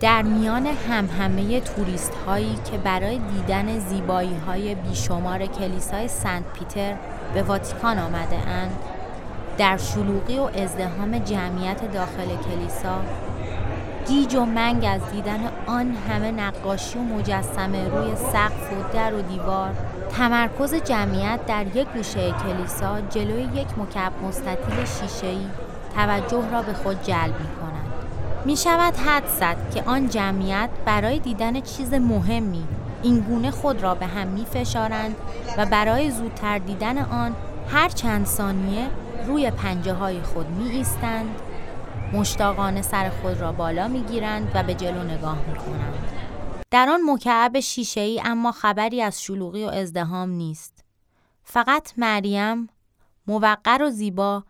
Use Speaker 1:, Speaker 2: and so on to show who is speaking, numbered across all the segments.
Speaker 1: در میان همهمه توریست هایی که برای دیدن زیبایی های بیشمار کلیسای سنت پیتر به واتیکان آمده اند در شلوغی و ازدهام جمعیت داخل کلیسا گیج و منگ از دیدن آن همه نقاشی و مجسمه روی سقف و در و دیوار تمرکز جمعیت در یک گوشه کلیسا جلوی یک مکعب مستطیل شیشه‌ای توجه را به خود جلب می کند. می شود حد زد که آن جمعیت برای دیدن چیز مهمی این گونه خود را به هم می فشارند و برای زودتر دیدن آن هر چند ثانیه روی پنجه های خود می ایستند مشتاقانه سر خود را بالا می گیرند و به جلو نگاه می کنند. در آن مکعب شیشه ای اما خبری از شلوغی و ازدهام نیست. فقط مریم موقر و زیبا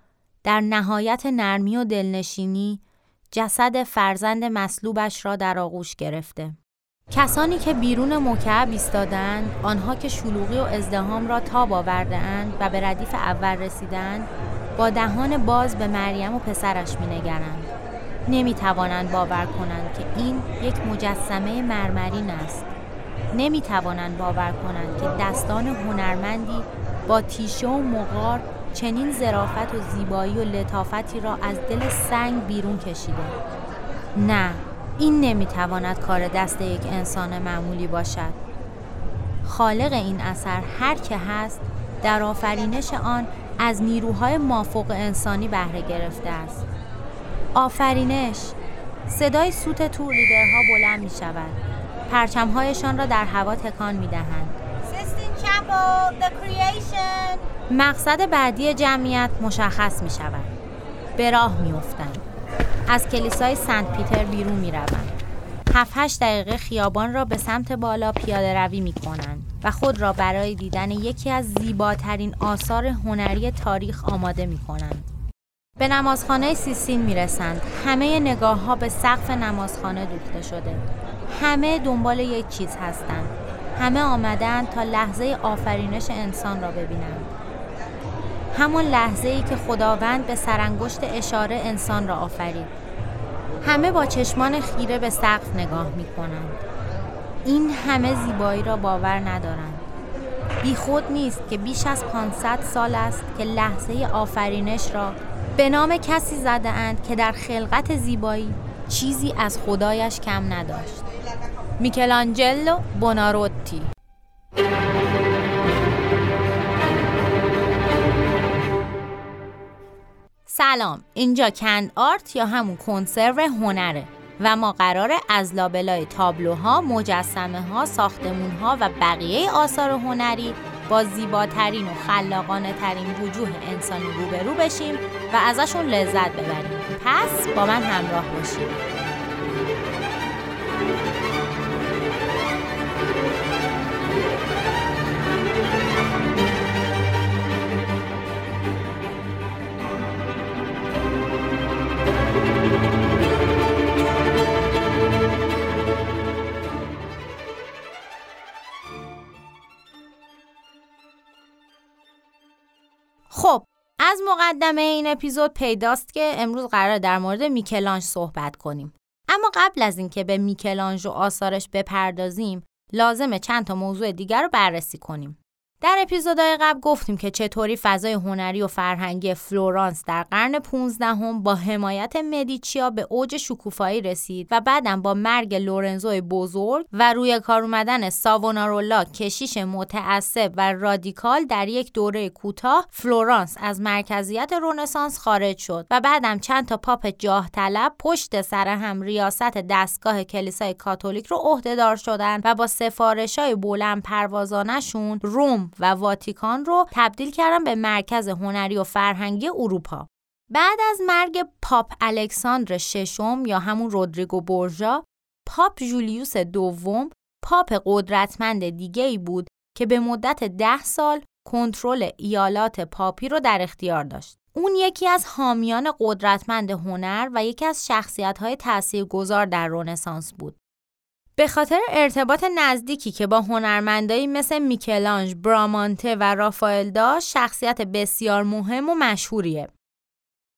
Speaker 1: در نهایت نرمی و دلنشینی جسد فرزند مصلوبش را در آغوش گرفته. کسانی که بیرون مکعب ایستادند آنها که شلوغی و ازدهام را تاب آورده اند و به ردیف اول رسیدند با دهان باز به مریم و پسرش نمی نمی‌توانند باور کنند که این یک مجسمه مرمرین است نمی‌توانند باور کنند که دستان هنرمندی با تیشه و مغار چنین ظرافت و زیبایی و لطافتی را از دل سنگ بیرون کشیده. نه این نمی‌تواند کار دست یک انسان معمولی باشد. خالق این اثر هر که هست در آفرینش آن از نیروهای مافوق انسانی بهره گرفته است. آفرینش صدای سوت تور لیدرها بلند می شود پرچمهایشان را در هوا تکان می دهند مقصد بعدی جمعیت مشخص می شود به راه می افتند. از کلیسای سنت پیتر بیرون می روند 7 دقیقه خیابان را به سمت بالا پیاده روی می کنند و خود را برای دیدن یکی از زیباترین آثار هنری تاریخ آماده می کنند. به نمازخانه سیسین می رسند. همه نگاه ها به سقف نمازخانه دوخته شده. همه دنبال یک چیز هستند. همه آمدند تا لحظه آفرینش انسان را ببینند. همان لحظه ای که خداوند به سرانگشت اشاره انسان را آفرید. همه با چشمان خیره به سقف نگاه می کنند. این همه زیبایی را باور ندارند. بی خود نیست که بیش از 500 سال است که لحظه آفرینش را به نام کسی زده اند که در خلقت زیبایی چیزی از خدایش کم نداشت. میکلانجلو بوناروتی سلام اینجا کند آرت یا همون کنسرو هنره و ما قراره از لابلای تابلوها، مجسمه ها، ساختمون ها و بقیه آثار هنری با زیباترین و خلاقانه ترین وجوه انسانی روبرو بشیم و ازشون لذت ببریم. پس با من همراه باشید. خب از مقدمه این اپیزود پیداست که امروز قرار در مورد میکلانج صحبت کنیم. اما قبل از اینکه به میکلانج و آثارش بپردازیم، لازمه چند تا موضوع دیگر رو بررسی کنیم. در اپیزودهای قبل گفتیم که چطوری فضای هنری و فرهنگی فلورانس در قرن 15 هم با حمایت مدیچیا به اوج شکوفایی رسید و بعدم با مرگ لورنزو بزرگ و روی کار اومدن ساونارولا کشیش متعصب و رادیکال در یک دوره کوتاه فلورانس از مرکزیت رونسانس خارج شد و بعدم چند تا پاپ جاه طلب پشت سر هم ریاست دستگاه کلیسای کاتولیک رو عهدهدار شدند و با سفارش های بلند پروازانشون روم و واتیکان رو تبدیل کردن به مرکز هنری و فرهنگی اروپا. بعد از مرگ پاپ الکساندر ششم یا همون رودریگو بورژا، پاپ جولیوس دوم پاپ قدرتمند دیگه ای بود که به مدت ده سال کنترل ایالات پاپی رو در اختیار داشت. اون یکی از حامیان قدرتمند هنر و یکی از شخصیت تاثیرگذار در رونسانس بود. به خاطر ارتباط نزدیکی که با هنرمندایی مثل میکلانج، برامانته و رافائل داشت، شخصیت بسیار مهم و مشهوریه.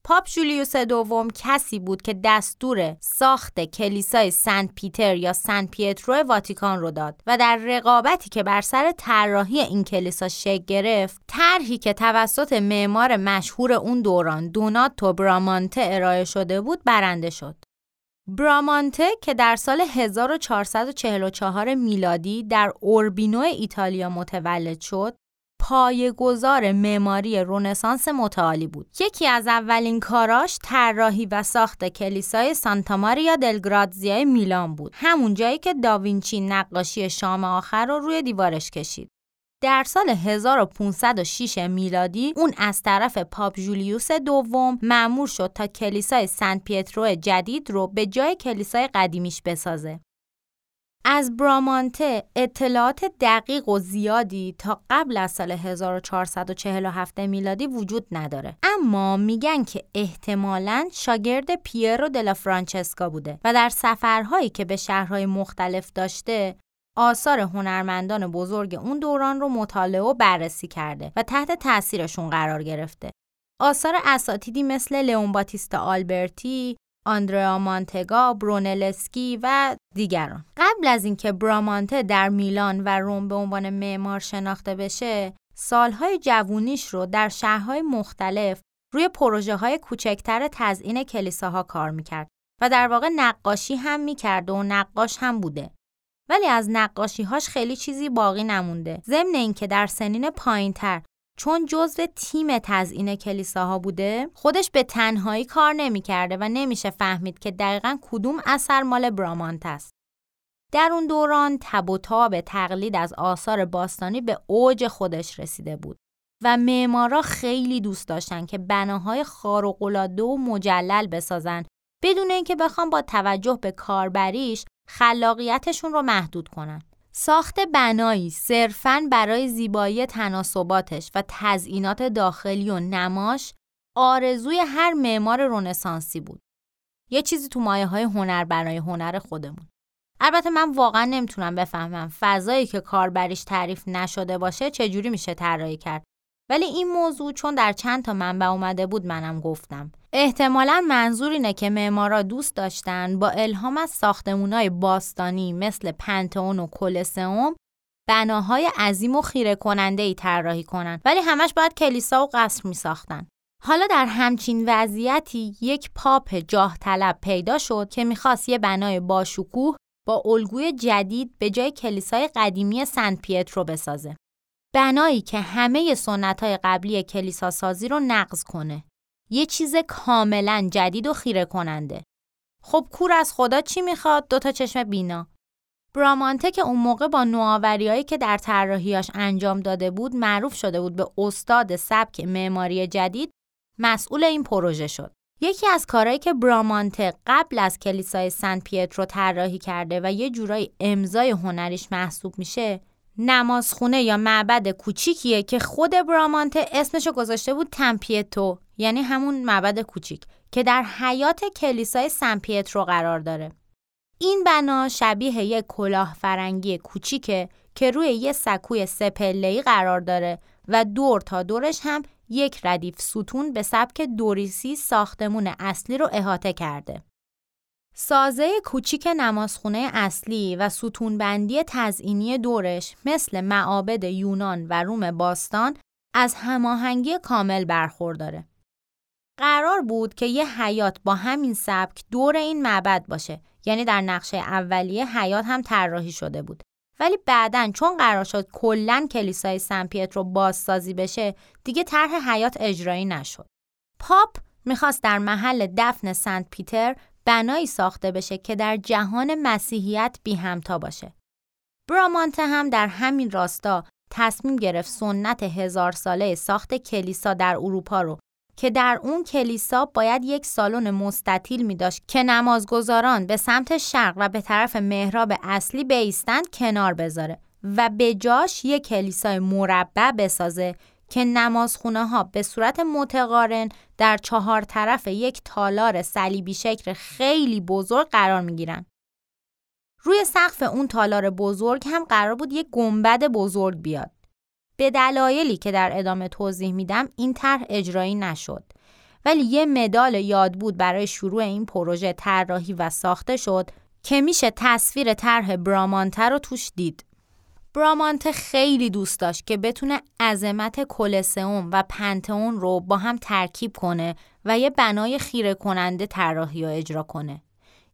Speaker 1: پاپ جولیوس دوم کسی بود که دستور ساخت کلیسای سنت پیتر یا سنت پیترو واتیکان رو داد و در رقابتی که بر سر طراحی این کلیسا شکل گرفت طرحی که توسط معمار مشهور اون دوران دوناتو برامانته ارائه شده بود برنده شد برامانته که در سال 1444 میلادی در اوربینو ایتالیا متولد شد گذار معماری رونسانس متعالی بود. یکی از اولین کاراش طراحی و ساخت کلیسای سانتا ماریا دل میلان بود. همون جایی که داوینچی نقاشی شام آخر رو روی دیوارش کشید. در سال 1506 میلادی اون از طرف پاپ جولیوس دوم معمور شد تا کلیسای سنت پیترو جدید رو به جای کلیسای قدیمیش بسازه. از برامانته اطلاعات دقیق و زیادی تا قبل از سال 1447 میلادی وجود نداره اما میگن که احتمالا شاگرد پیرو دلا فرانچسکا بوده و در سفرهایی که به شهرهای مختلف داشته آثار هنرمندان بزرگ اون دوران رو مطالعه و بررسی کرده و تحت تاثیرشون قرار گرفته. آثار اساتیدی مثل لئون باتیستا آلبرتی، آندریا مانتگا، برونلسکی و دیگران. قبل از اینکه برامانته در میلان و روم به عنوان معمار شناخته بشه، سالهای جوونیش رو در شهرهای مختلف روی پروژه های کوچکتر تزئین کلیساها کار می‌کرد و در واقع نقاشی هم می‌کرد و نقاش هم بوده. ولی از نقاشیهاش خیلی چیزی باقی نمونده. ضمن اینکه در سنین پایینتر چون جزو تیم تزئین کلیساها بوده خودش به تنهایی کار نمی‌کرده و نمیشه فهمید که دقیقا کدوم اثر مال برامانت است. در اون دوران تب و تاب تقلید از آثار باستانی به اوج خودش رسیده بود و معمارا خیلی دوست داشتن که بناهای خارق‌العاده و مجلل بسازن بدون اینکه بخوام با توجه به کاربریش خلاقیتشون رو محدود کنن. ساخت بنایی صرفاً برای زیبایی تناسباتش و تزئینات داخلی و نماش آرزوی هر معمار رونسانسی بود. یه چیزی تو مایه های هنر برای هنر خودمون. البته من واقعا نمی‌تونم بفهمم فضایی که کاربریش تعریف نشده باشه چجوری میشه طراحی کرد ولی این موضوع چون در چند تا منبع اومده بود منم گفتم احتمالا منظور اینه که معمارا دوست داشتن با الهام از ساختمونای باستانی مثل پنتئون و کلسئوم بناهای عظیم و خیره کننده ای طراحی کنن ولی همش باید کلیسا و قصر می ساختن. حالا در همچین وضعیتی یک پاپ جاه طلب پیدا شد که می‌خواست یه بنای باشکوه با الگوی جدید به جای کلیسای قدیمی سنت پیترو بسازه. بنایی که همه سنت های قبلی کلیسا سازی رو نقض کنه. یه چیز کاملا جدید و خیره کننده. خب کور از خدا چی می‌خواد؟ دوتا چشم بینا. برامانته که اون موقع با نوآوریهایی که در طراحیاش انجام داده بود معروف شده بود به استاد سبک معماری جدید مسئول این پروژه شد. یکی از کارهایی که برامانته قبل از کلیسای سنت پیترو طراحی کرده و یه جورایی امضای هنریش محسوب میشه نمازخونه یا معبد کوچیکیه که خود برامانته اسمشو گذاشته بود تمپیتو یعنی همون معبد کوچیک که در حیات کلیسای سن پیترو قرار داره. این بنا شبیه یک کلاه فرنگی کوچیکه که روی یه سکوی سپلهی قرار داره و دور تا دورش هم یک ردیف ستون به سبک دوریسی ساختمون اصلی رو احاطه کرده. سازه کوچیک نمازخونه اصلی و ستونبندی تزئینی دورش مثل معابد یونان و روم باستان از هماهنگی کامل برخورداره. قرار بود که یه حیات با همین سبک دور این معبد باشه. یعنی در نقشه اولیه حیات هم طراحی شده بود. ولی بعدا چون قرار شد کلا کلیسای سن پیترو بازسازی بشه دیگه طرح حیات اجرایی نشد. پاپ می‌خواست در محل دفن سنت پیتر بنایی ساخته بشه که در جهان مسیحیت بی همتا باشه. برامانته هم در همین راستا تصمیم گرفت سنت هزار ساله ساخت کلیسا در اروپا رو که در اون کلیسا باید یک سالن مستطیل می داشت که نمازگزاران به سمت شرق و به طرف محراب اصلی بیستند کنار بذاره و به جاش یک کلیسای مربع بسازه که نمازخونه ها به صورت متقارن در چهار طرف یک تالار صلیبی شکل خیلی بزرگ قرار می گیرن. روی سقف اون تالار بزرگ هم قرار بود یک گنبد بزرگ بیاد. به دلایلی که در ادامه توضیح میدم این طرح اجرایی نشد. ولی یه مدال یاد بود برای شروع این پروژه طراحی و ساخته شد که میشه تصویر طرح برامانته رو توش دید. برامانته خیلی دوست داشت که بتونه عظمت کلسئوم و پنتئون رو با هم ترکیب کنه و یه بنای خیره کننده طراحی و اجرا کنه.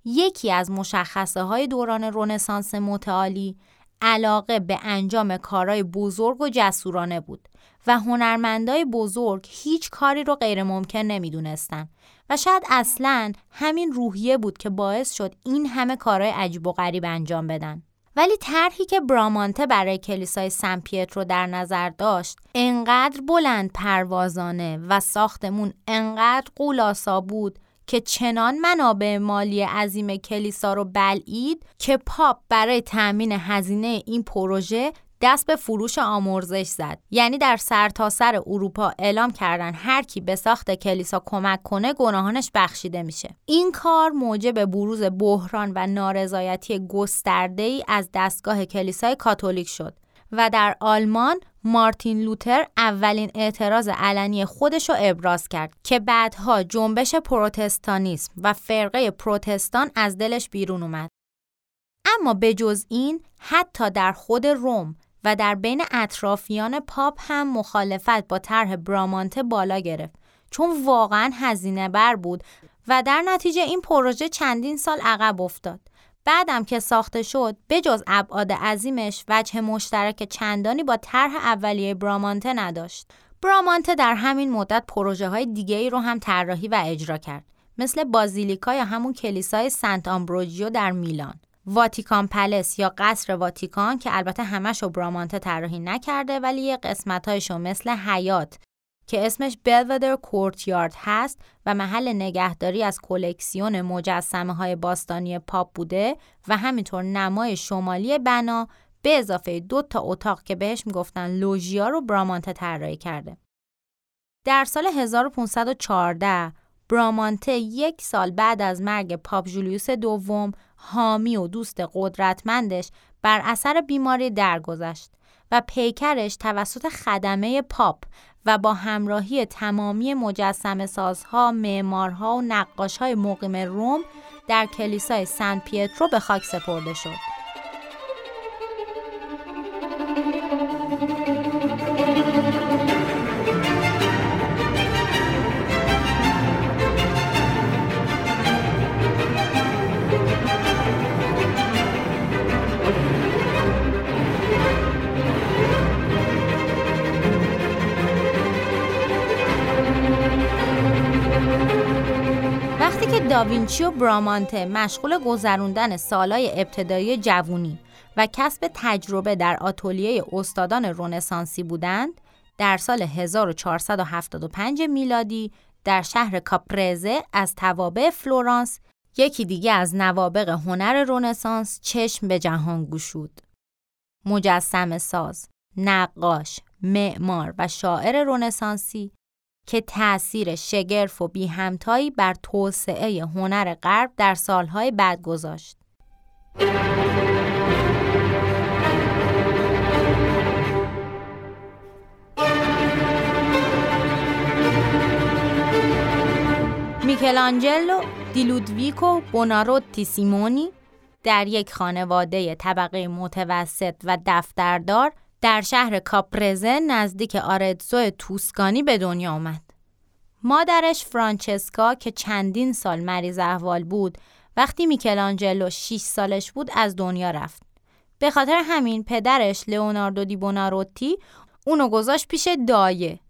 Speaker 1: یکی از مشخصه های دوران رونسانس متعالی علاقه به انجام کارهای بزرگ و جسورانه بود و هنرمندای بزرگ هیچ کاری رو غیر ممکن نمی‌دونستن و شاید اصلا همین روحیه بود که باعث شد این همه کارهای عجیب و غریب انجام بدن. ولی طرحی که برامانته برای کلیسای سن پیترو در نظر داشت انقدر بلند پروازانه و ساختمون انقدر قولاسا بود که چنان منابع مالی عظیم کلیسا رو بلعید که پاپ برای تأمین هزینه این پروژه دست به فروش آمرزش زد. یعنی در سرتاسر سر اروپا اعلام کردن هر کی به ساخت کلیسا کمک کنه گناهانش بخشیده میشه. این کار موجب بروز بحران و نارضایتی گسترده ای از دستگاه کلیسای کاتولیک شد. و در آلمان مارتین لوتر اولین اعتراض علنی خودش رو ابراز کرد که بعدها جنبش پروتستانیسم و فرقه پروتستان از دلش بیرون اومد. اما به جز این حتی در خود روم و در بین اطرافیان پاپ هم مخالفت با طرح برامانته بالا گرفت چون واقعا هزینه بر بود و در نتیجه این پروژه چندین سال عقب افتاد. بعدم که ساخته شد بجز ابعاد عظیمش وجه مشترک چندانی با طرح اولیه برامانته نداشت. برامانته در همین مدت پروژه های دیگه ای رو هم طراحی و اجرا کرد مثل بازیلیکا یا همون کلیسای سنت آمبروجیو در میلان. واتیکان پلس یا قصر واتیکان که البته همش رو برامانته طراحی نکرده ولی یه قسمتایشو مثل حیات که اسمش بلودر کورتیارد هست و محل نگهداری از کلکسیون مجسمه های باستانی پاپ بوده و همینطور نمای شمالی بنا به اضافه دو تا اتاق که بهش می‌گفتن لوژیا رو برامانته طراحی کرده. در سال 1514 برامانته یک سال بعد از مرگ پاپ جولیوس دوم حامی و دوست قدرتمندش بر اثر بیماری درگذشت و پیکرش توسط خدمه پاپ و با همراهی تمامی مجسم سازها، معمارها و نقاشهای مقیم روم در کلیسای سن پیترو به خاک سپرده شد. داوینچی و برامانته مشغول گذروندن سالهای ابتدایی جوونی و کسب تجربه در آتولیه استادان رونسانسی بودند در سال 1475 میلادی در شهر کاپرزه از توابع فلورانس یکی دیگه از نوابق هنر رونسانس چشم به جهان گشود. مجسم ساز، نقاش، معمار و شاعر رونسانسی که تأثیر شگرف و بی همتایی بر توسعه هنر غرب در سالهای بعد گذاشت. میکلانجلو دیلودویکو بوناروتی سیمونی در یک خانواده طبقه متوسط و دفتردار در شهر کاپرزه نزدیک آردزو توسکانی به دنیا آمد. مادرش فرانچسکا که چندین سال مریض احوال بود وقتی میکلانجلو 6 سالش بود از دنیا رفت. به خاطر همین پدرش لئوناردو دی بوناروتی اونو گذاشت پیش دایه.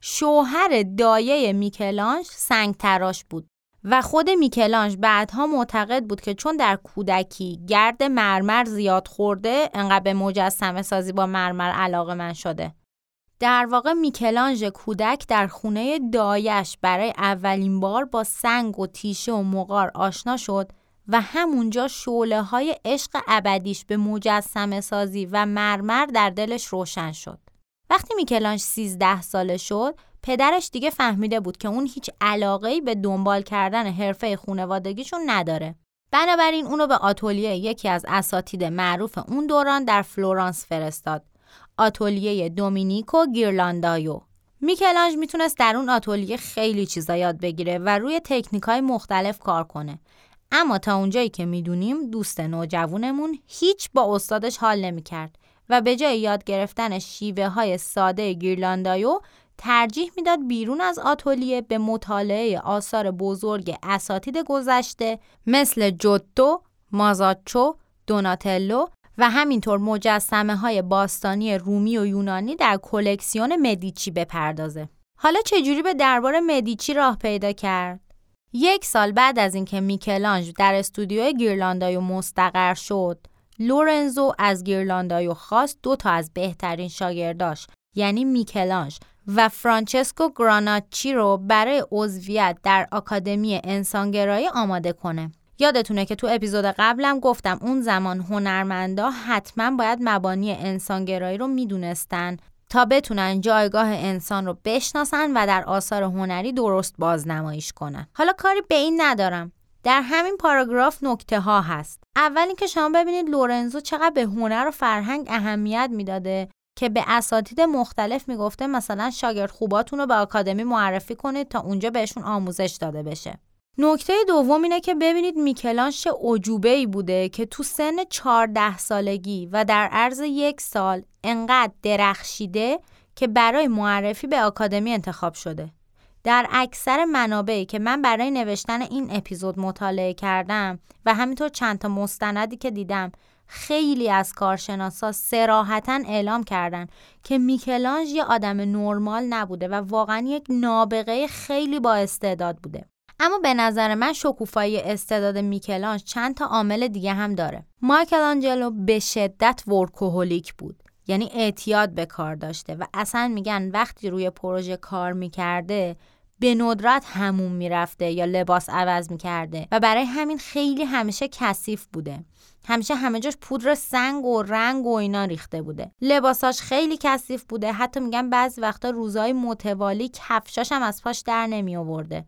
Speaker 1: شوهر دایه میکلانج سنگ تراش بود و خود میکلانج بعدها معتقد بود که چون در کودکی گرد مرمر زیاد خورده انقدر به مجسمه سازی با مرمر علاقه من شده. در واقع میکلانج کودک در خونه دایش برای اولین بار با سنگ و تیشه و مقار آشنا شد و همونجا شعله های عشق ابدیش به مجسمه سازی و مرمر در دلش روشن شد. وقتی میکلانج 13 ساله شد، پدرش دیگه فهمیده بود که اون هیچ علاقه به دنبال کردن حرفه خونوادگیشون نداره. بنابراین اونو به آتولیه یکی از اساتید معروف اون دوران در فلورانس فرستاد. آتولیه دومینیکو گیرلاندایو میکلانج می‌تونست در اون آتولیه خیلی چیزا یاد بگیره و روی تکنیک های مختلف کار کنه اما تا اونجایی که می‌دونیم دوست نوجوونمون هیچ با استادش حال نمی‌کرد و به جای یاد گرفتن شیوه های ساده گیرلاندایو ترجیح می‌داد بیرون از آتولیه به مطالعه آثار بزرگ اساتید گذشته مثل جوتو، مازاچو، دوناتلو و همینطور مجسمه های باستانی رومی و یونانی در کلکسیون مدیچی بپردازه. حالا چجوری به دربار مدیچی راه پیدا کرد؟ یک سال بعد از اینکه میکلانژ در استودیو گیرلاندایو مستقر شد، لورنزو از گیرلاندایو خواست دو تا از بهترین شاگرداش یعنی میکلانژ و فرانچسکو گراناچی رو برای عضویت در آکادمی انسانگرایی آماده کنه. یادتونه که تو اپیزود قبلم گفتم اون زمان هنرمندا حتما باید مبانی انسانگرایی رو می‌دونستن تا بتونن جایگاه انسان رو بشناسن و در آثار هنری درست بازنماییش کنن. حالا کاری به این ندارم. در همین پاراگراف نکته ها هست. اول اینکه شما ببینید لورنزو چقدر به هنر و فرهنگ اهمیت می‌داده که به اساتید مختلف می‌گفته مثلا شاگرد خوباتون رو به آکادمی معرفی کنید تا اونجا بهشون آموزش داده بشه. نکته دوم اینه که ببینید میکلانش عجوبه ای بوده که تو سن 14 سالگی و در عرض یک سال انقدر درخشیده که برای معرفی به آکادمی انتخاب شده. در اکثر منابعی که من برای نوشتن این اپیزود مطالعه کردم و همینطور چند تا مستندی که دیدم خیلی از کارشناسا سراحتا اعلام کردن که میکلانج یه آدم نرمال نبوده و واقعا یک نابغه خیلی با استعداد بوده. اما به نظر من شکوفایی استعداد میکلانج چند تا عامل دیگه هم داره. مایکلانجلو به شدت ورکوهولیک بود. یعنی اعتیاد به کار داشته و اصلا میگن وقتی روی پروژه کار می‌کرده به ندرت همون می‌رفته یا لباس عوض می‌کرده و برای همین خیلی همیشه کثیف بوده. همیشه همه جاش پودر سنگ و رنگ و اینا ریخته بوده. لباساش خیلی کثیف بوده. حتی میگن بعضی وقتا روزای متوالی کفشاش هم از پاش در نمی آورده.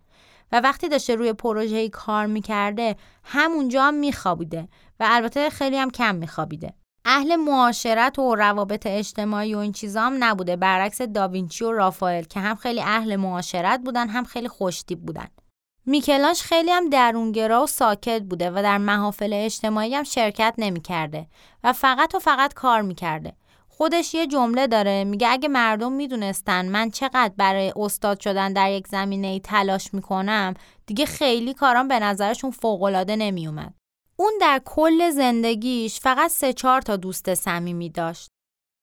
Speaker 1: و وقتی داشته روی پروژه‌ای کار می‌کرده همونجا هم میخوابیده. و البته خیلی هم کم میخوابیده. اهل معاشرت و روابط اجتماعی و این چیزا هم نبوده. برعکس داوینچی و رافائل که هم خیلی اهل معاشرت بودن هم خیلی خوشتیب بودن. میکلانش خیلی هم درونگرا و ساکت بوده و در محافل اجتماعی هم شرکت نمی‌کرده و فقط و فقط کار می‌کرده. خودش یه جمله داره میگه اگه مردم می‌دونستن من چقدر برای استاد شدن در یک زمینه ای تلاش می‌کنم دیگه خیلی کارام به نظرشون فوقالعاده نمیومد اون در کل زندگیش فقط سه چهار تا دوست صمیمی داشت.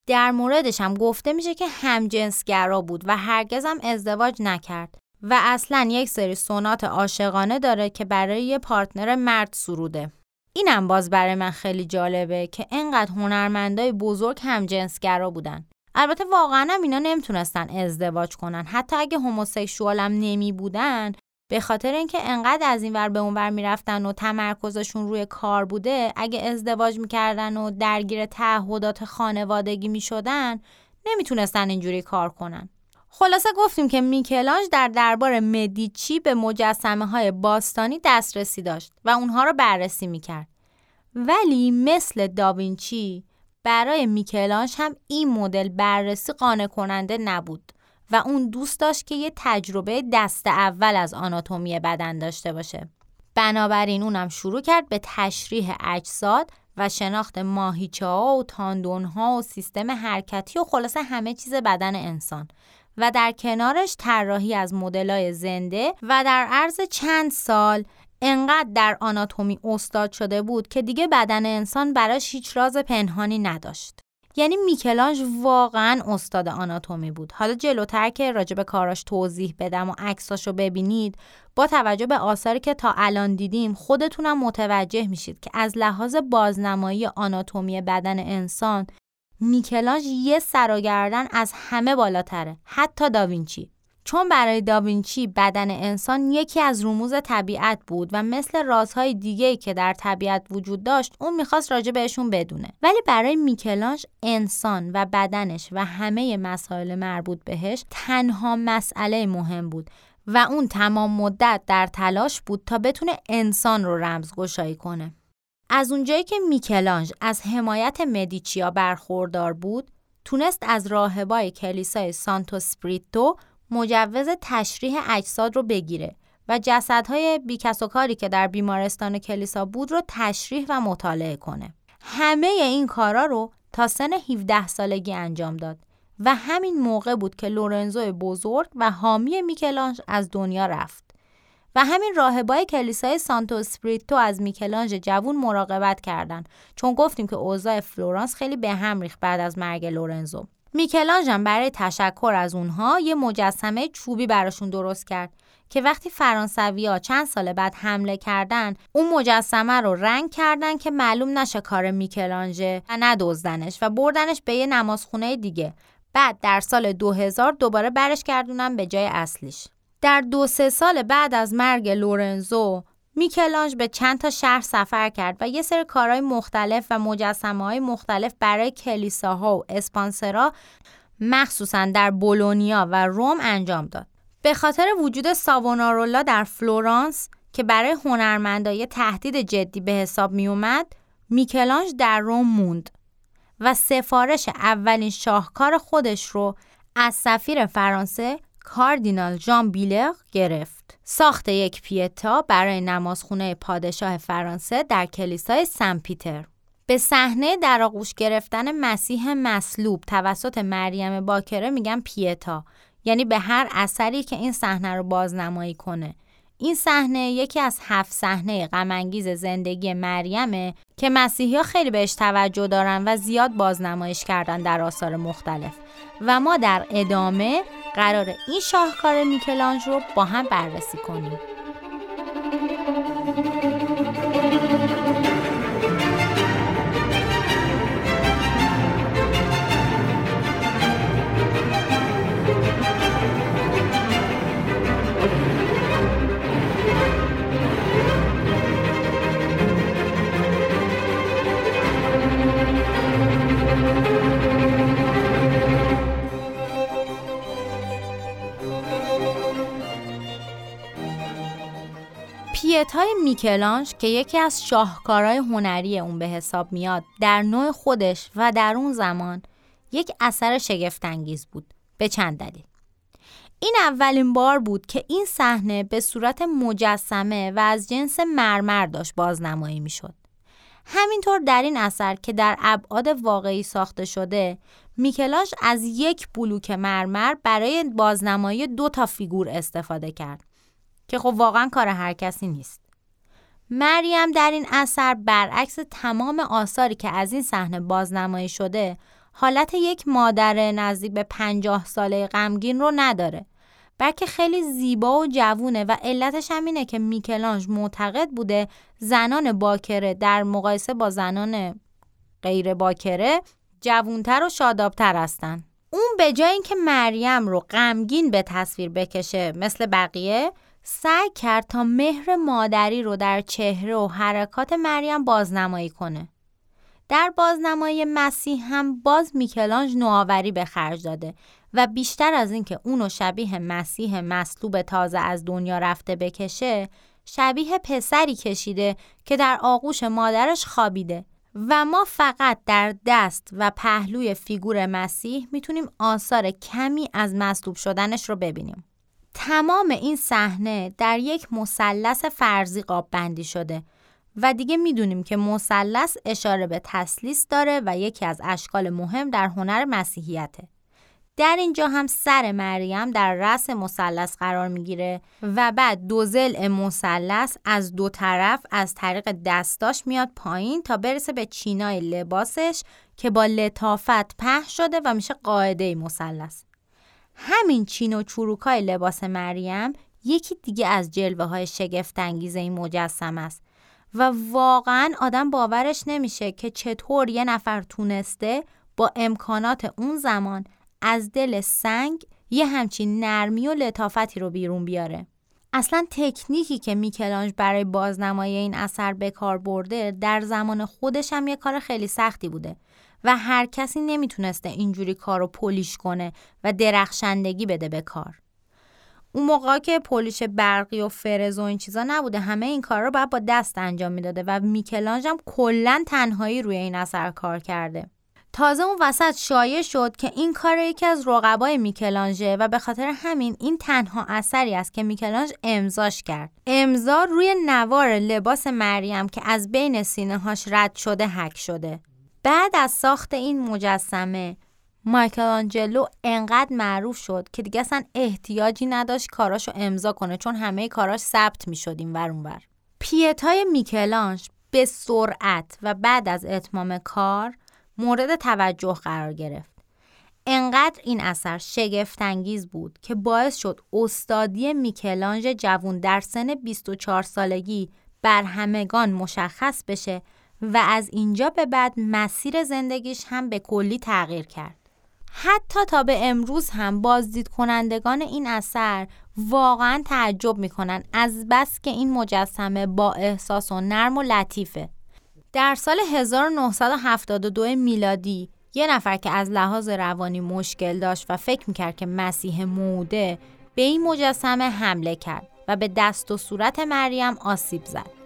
Speaker 1: در موردش هم گفته میشه که همجنسگرا بود و هرگز هم ازدواج نکرد و اصلا یک سری سونات عاشقانه داره که برای یه پارتنر مرد سروده. اینم باز برای من خیلی جالبه که انقدر هنرمندای بزرگ همجنسگرا بودن. البته واقعا هم اینا نمی‌تونستن ازدواج کنن حتی اگه هموسکشوال هم نمی بودن به خاطر اینکه انقدر از این ور به اون ور می‌رفتن و تمرکزشون روی کار بوده اگه ازدواج می‌کردن و درگیر تعهدات خانوادگی می‌شدن نمی‌تونستن اینجوری کار کنن. خلاصه گفتیم که میکلانج در دربار مدیچی به مجسمه های باستانی دسترسی داشت و اونها رو بررسی می‌کرد. ولی مثل داوینچی برای میکلانج هم این مدل بررسی قانع کننده نبود. و اون دوست داشت که یه تجربه دست اول از آناتومی بدن داشته باشه. بنابراین اونم شروع کرد به تشریح اجساد و شناخت ماهیچه ها و تاندون ها و سیستم حرکتی و خلاصه همه چیز بدن انسان و در کنارش طراحی از مدلای زنده و در عرض چند سال انقدر در آناتومی استاد شده بود که دیگه بدن انسان براش هیچ راز پنهانی نداشت. یعنی میکلانج واقعا استاد آناتومی بود. حالا جلوتر که راجع به کاراش توضیح بدم و عکساشو ببینید با توجه به آثاری که تا الان دیدیم خودتونم متوجه میشید که از لحاظ بازنمایی آناتومی بدن انسان میکلانج یه سر از همه بالاتره. حتی داوینچی. چون برای داوینچی بدن انسان یکی از رموز طبیعت بود و مثل رازهای دیگه‌ای که در طبیعت وجود داشت اون می‌خواست راجع بهشون بدونه. ولی برای میکلانج انسان و بدنش و همه مسائل مربوط بهش تنها مسئله مهم بود و اون تمام مدت در تلاش بود تا بتونه انسان رو رمزگشایی کنه. از اونجایی که میکلانج از حمایت مدیچیا برخوردار بود تونست از راهبای کلیسای سانتو سپریتو مجوز تشریح اجساد رو بگیره و جسدهای بیکس و کاری که در بیمارستان کلیسا بود رو تشریح و مطالعه کنه. همه این کارا رو تا سن 17 سالگی انجام داد و همین موقع بود که لورنزو بزرگ و حامی میکلانژ از دنیا رفت. و همین راهبای کلیسای سانتو اسپریتو از میکلانژ جوون مراقبت کردند چون گفتیم که اوضاع فلورانس خیلی به هم ریخت بعد از مرگ لورنزو میکلانژ هم برای تشکر از اونها یه مجسمه چوبی براشون درست کرد که وقتی فرانسوی چند سال بعد حمله کردن اون مجسمه رو رنگ کردن که معلوم نشه کار میکلانژه و ندزدنش و بردنش به یه نمازخونه دیگه. بعد در سال 2000 دوباره برش گردونن به جای اصلیش. در دو سه سال بعد از مرگ لورنزو میکلانج به چند تا شهر سفر کرد و یه سری کارهای مختلف و مجسمه های مختلف برای کلیساها و اسپانسرا مخصوصا در بولونیا و روم انجام داد. به خاطر وجود ساونارولا در فلورانس که برای هنرمندای تهدید جدی به حساب می اومد، میکلانج در روم موند و سفارش اولین شاهکار خودش رو از سفیر فرانسه کاردینال ژان بیلر گرفت. ساخت یک پیتا برای نمازخونه پادشاه فرانسه در کلیسای سن پیتر. به صحنه در آغوش گرفتن مسیح مصلوب توسط مریم باکره میگن پیتا یعنی به هر اثری که این صحنه رو بازنمایی کنه این صحنه یکی از هفت صحنه غمانگیز زندگی مریمه که مسیحی خیلی بهش توجه دارن و زیاد بازنمایش کردن در آثار مختلف. و ما در ادامه قرار این شاهکار میکلانج رو با هم بررسی کنیم. پیتای میکلانج که یکی از شاهکارهای هنری اون به حساب میاد در نوع خودش و در اون زمان یک اثر شگفتانگیز بود. به چند دلیل. این اولین بار بود که این صحنه به صورت مجسمه و از جنس مرمر داشت بازنمایی می‌شد. همینطور در این اثر که در ابعاد واقعی ساخته شده میکلاش از یک بلوک مرمر برای بازنمایی دو تا فیگور استفاده کرد. که خب واقعا کار هر کسی نیست. مریم در این اثر برعکس تمام آثاری که از این صحنه بازنمایی شده حالت یک مادر نزدیک به پنجاه ساله غمگین رو نداره. بلکه خیلی زیبا و جوونه و علتش هم اینه که میکلانج معتقد بوده زنان باکره در مقایسه با زنان غیر باکره جوونتر و شادابتر هستن. اون به جای اینکه مریم رو غمگین به تصویر بکشه مثل بقیه سعی کرد تا مهر مادری رو در چهره و حرکات مریم بازنمایی کنه. در بازنمایی مسیح هم باز میکلانج نوآوری به خرج داده و بیشتر از اینکه اونو شبیه مسیح مصلوب تازه از دنیا رفته بکشه شبیه پسری کشیده که در آغوش مادرش خوابیده و ما فقط در دست و پهلوی فیگور مسیح می‌تونیم آثار کمی از مصلوب شدنش رو ببینیم. تمام این صحنه در یک مثلث فرضی قاب بندی شده و دیگه می‌دونیم که مثلث اشاره به تسلیس داره و یکی از اشکال مهم در هنر مسیحیته. در اینجا هم سر مریم در رأس مثلث قرار می‌گیره و بعد دو زل مثلث از دو طرف از طریق دستاش میاد پایین تا برسه به چینای لباسش که با لطافت په شده و میشه قاعده مثلث. همین چین و چروکای لباس مریم یکی دیگه از جلوه های شگفت انگیز این مجسم است و واقعا آدم باورش نمیشه که چطور یه نفر تونسته با امکانات اون زمان از دل سنگ یه همچین نرمی و لطافتی رو بیرون بیاره. اصلا تکنیکی که میکلانج برای بازنمایی این اثر به کار برده در زمان خودش هم یه کار خیلی سختی بوده. و هر کسی نمی‌تونسته اینجوری کار رو پولیش کنه و درخشندگی بده به کار. اون موقع که پولیش برقی و فرز و این چیزا نبوده همه این کار رو باید با دست انجام می‌داده و میکلانج هم کلا تنهایی روی این اثر کار کرده. تازه اون وسط شایع شد که این کار یکی از رقبای میکلانژه و به خاطر همین این تنها اثری است که میکلانژ امضاش کرد امضا روی نوار لباس مریم که از بین سینه هاش رد شده حک شده بعد از ساخت این مجسمه مایکلانجلو انقدر معروف شد که دیگه اصلا احتیاجی نداشت کاراشو امضا کنه چون همه کاراش ثبت می‌شد این ور اونور پیتای میکلانج به سرعت و بعد از اتمام کار مورد توجه قرار گرفت. انقدر این اثر شگفتانگیز بود که باعث شد استادی میکلانژ جوون در سن 24 سالگی بر همگان مشخص بشه و از اینجا به بعد مسیر زندگیش هم به کلی تغییر کرد. حتی تا به امروز هم بازدید کنندگان این اثر واقعا تعجب می‌کنن از بس که این مجسمه با احساس و نرم و لطیفه. در سال 1972 میلادی یه نفر که از لحاظ روانی مشکل داشت و فکر می‌کرد که مسیح موده به این مجسمه حمله کرد و به دست و صورت مریم آسیب زد.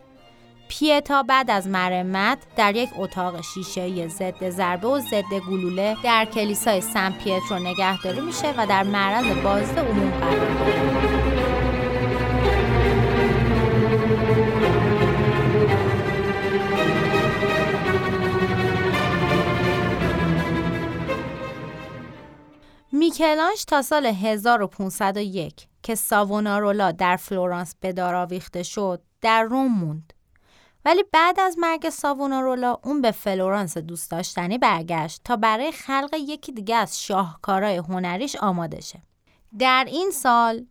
Speaker 1: پیتا بعد از مرمت در یک اتاق شیشه ضد ضربه و ضد گلوله در کلیسای سن پیترو نگهداری میشه و در معرض بازده عموم قرار داره. میکلانژ تا سال 1501 که ساونارولا در فلورانس به دار آویخته شد در روم موند. ولی بعد از مرگ ساونارولا اون به فلورانس دوست داشتنی برگشت تا برای خلق یکی دیگه از شاهکارهای هنریش آماده شه. در این سال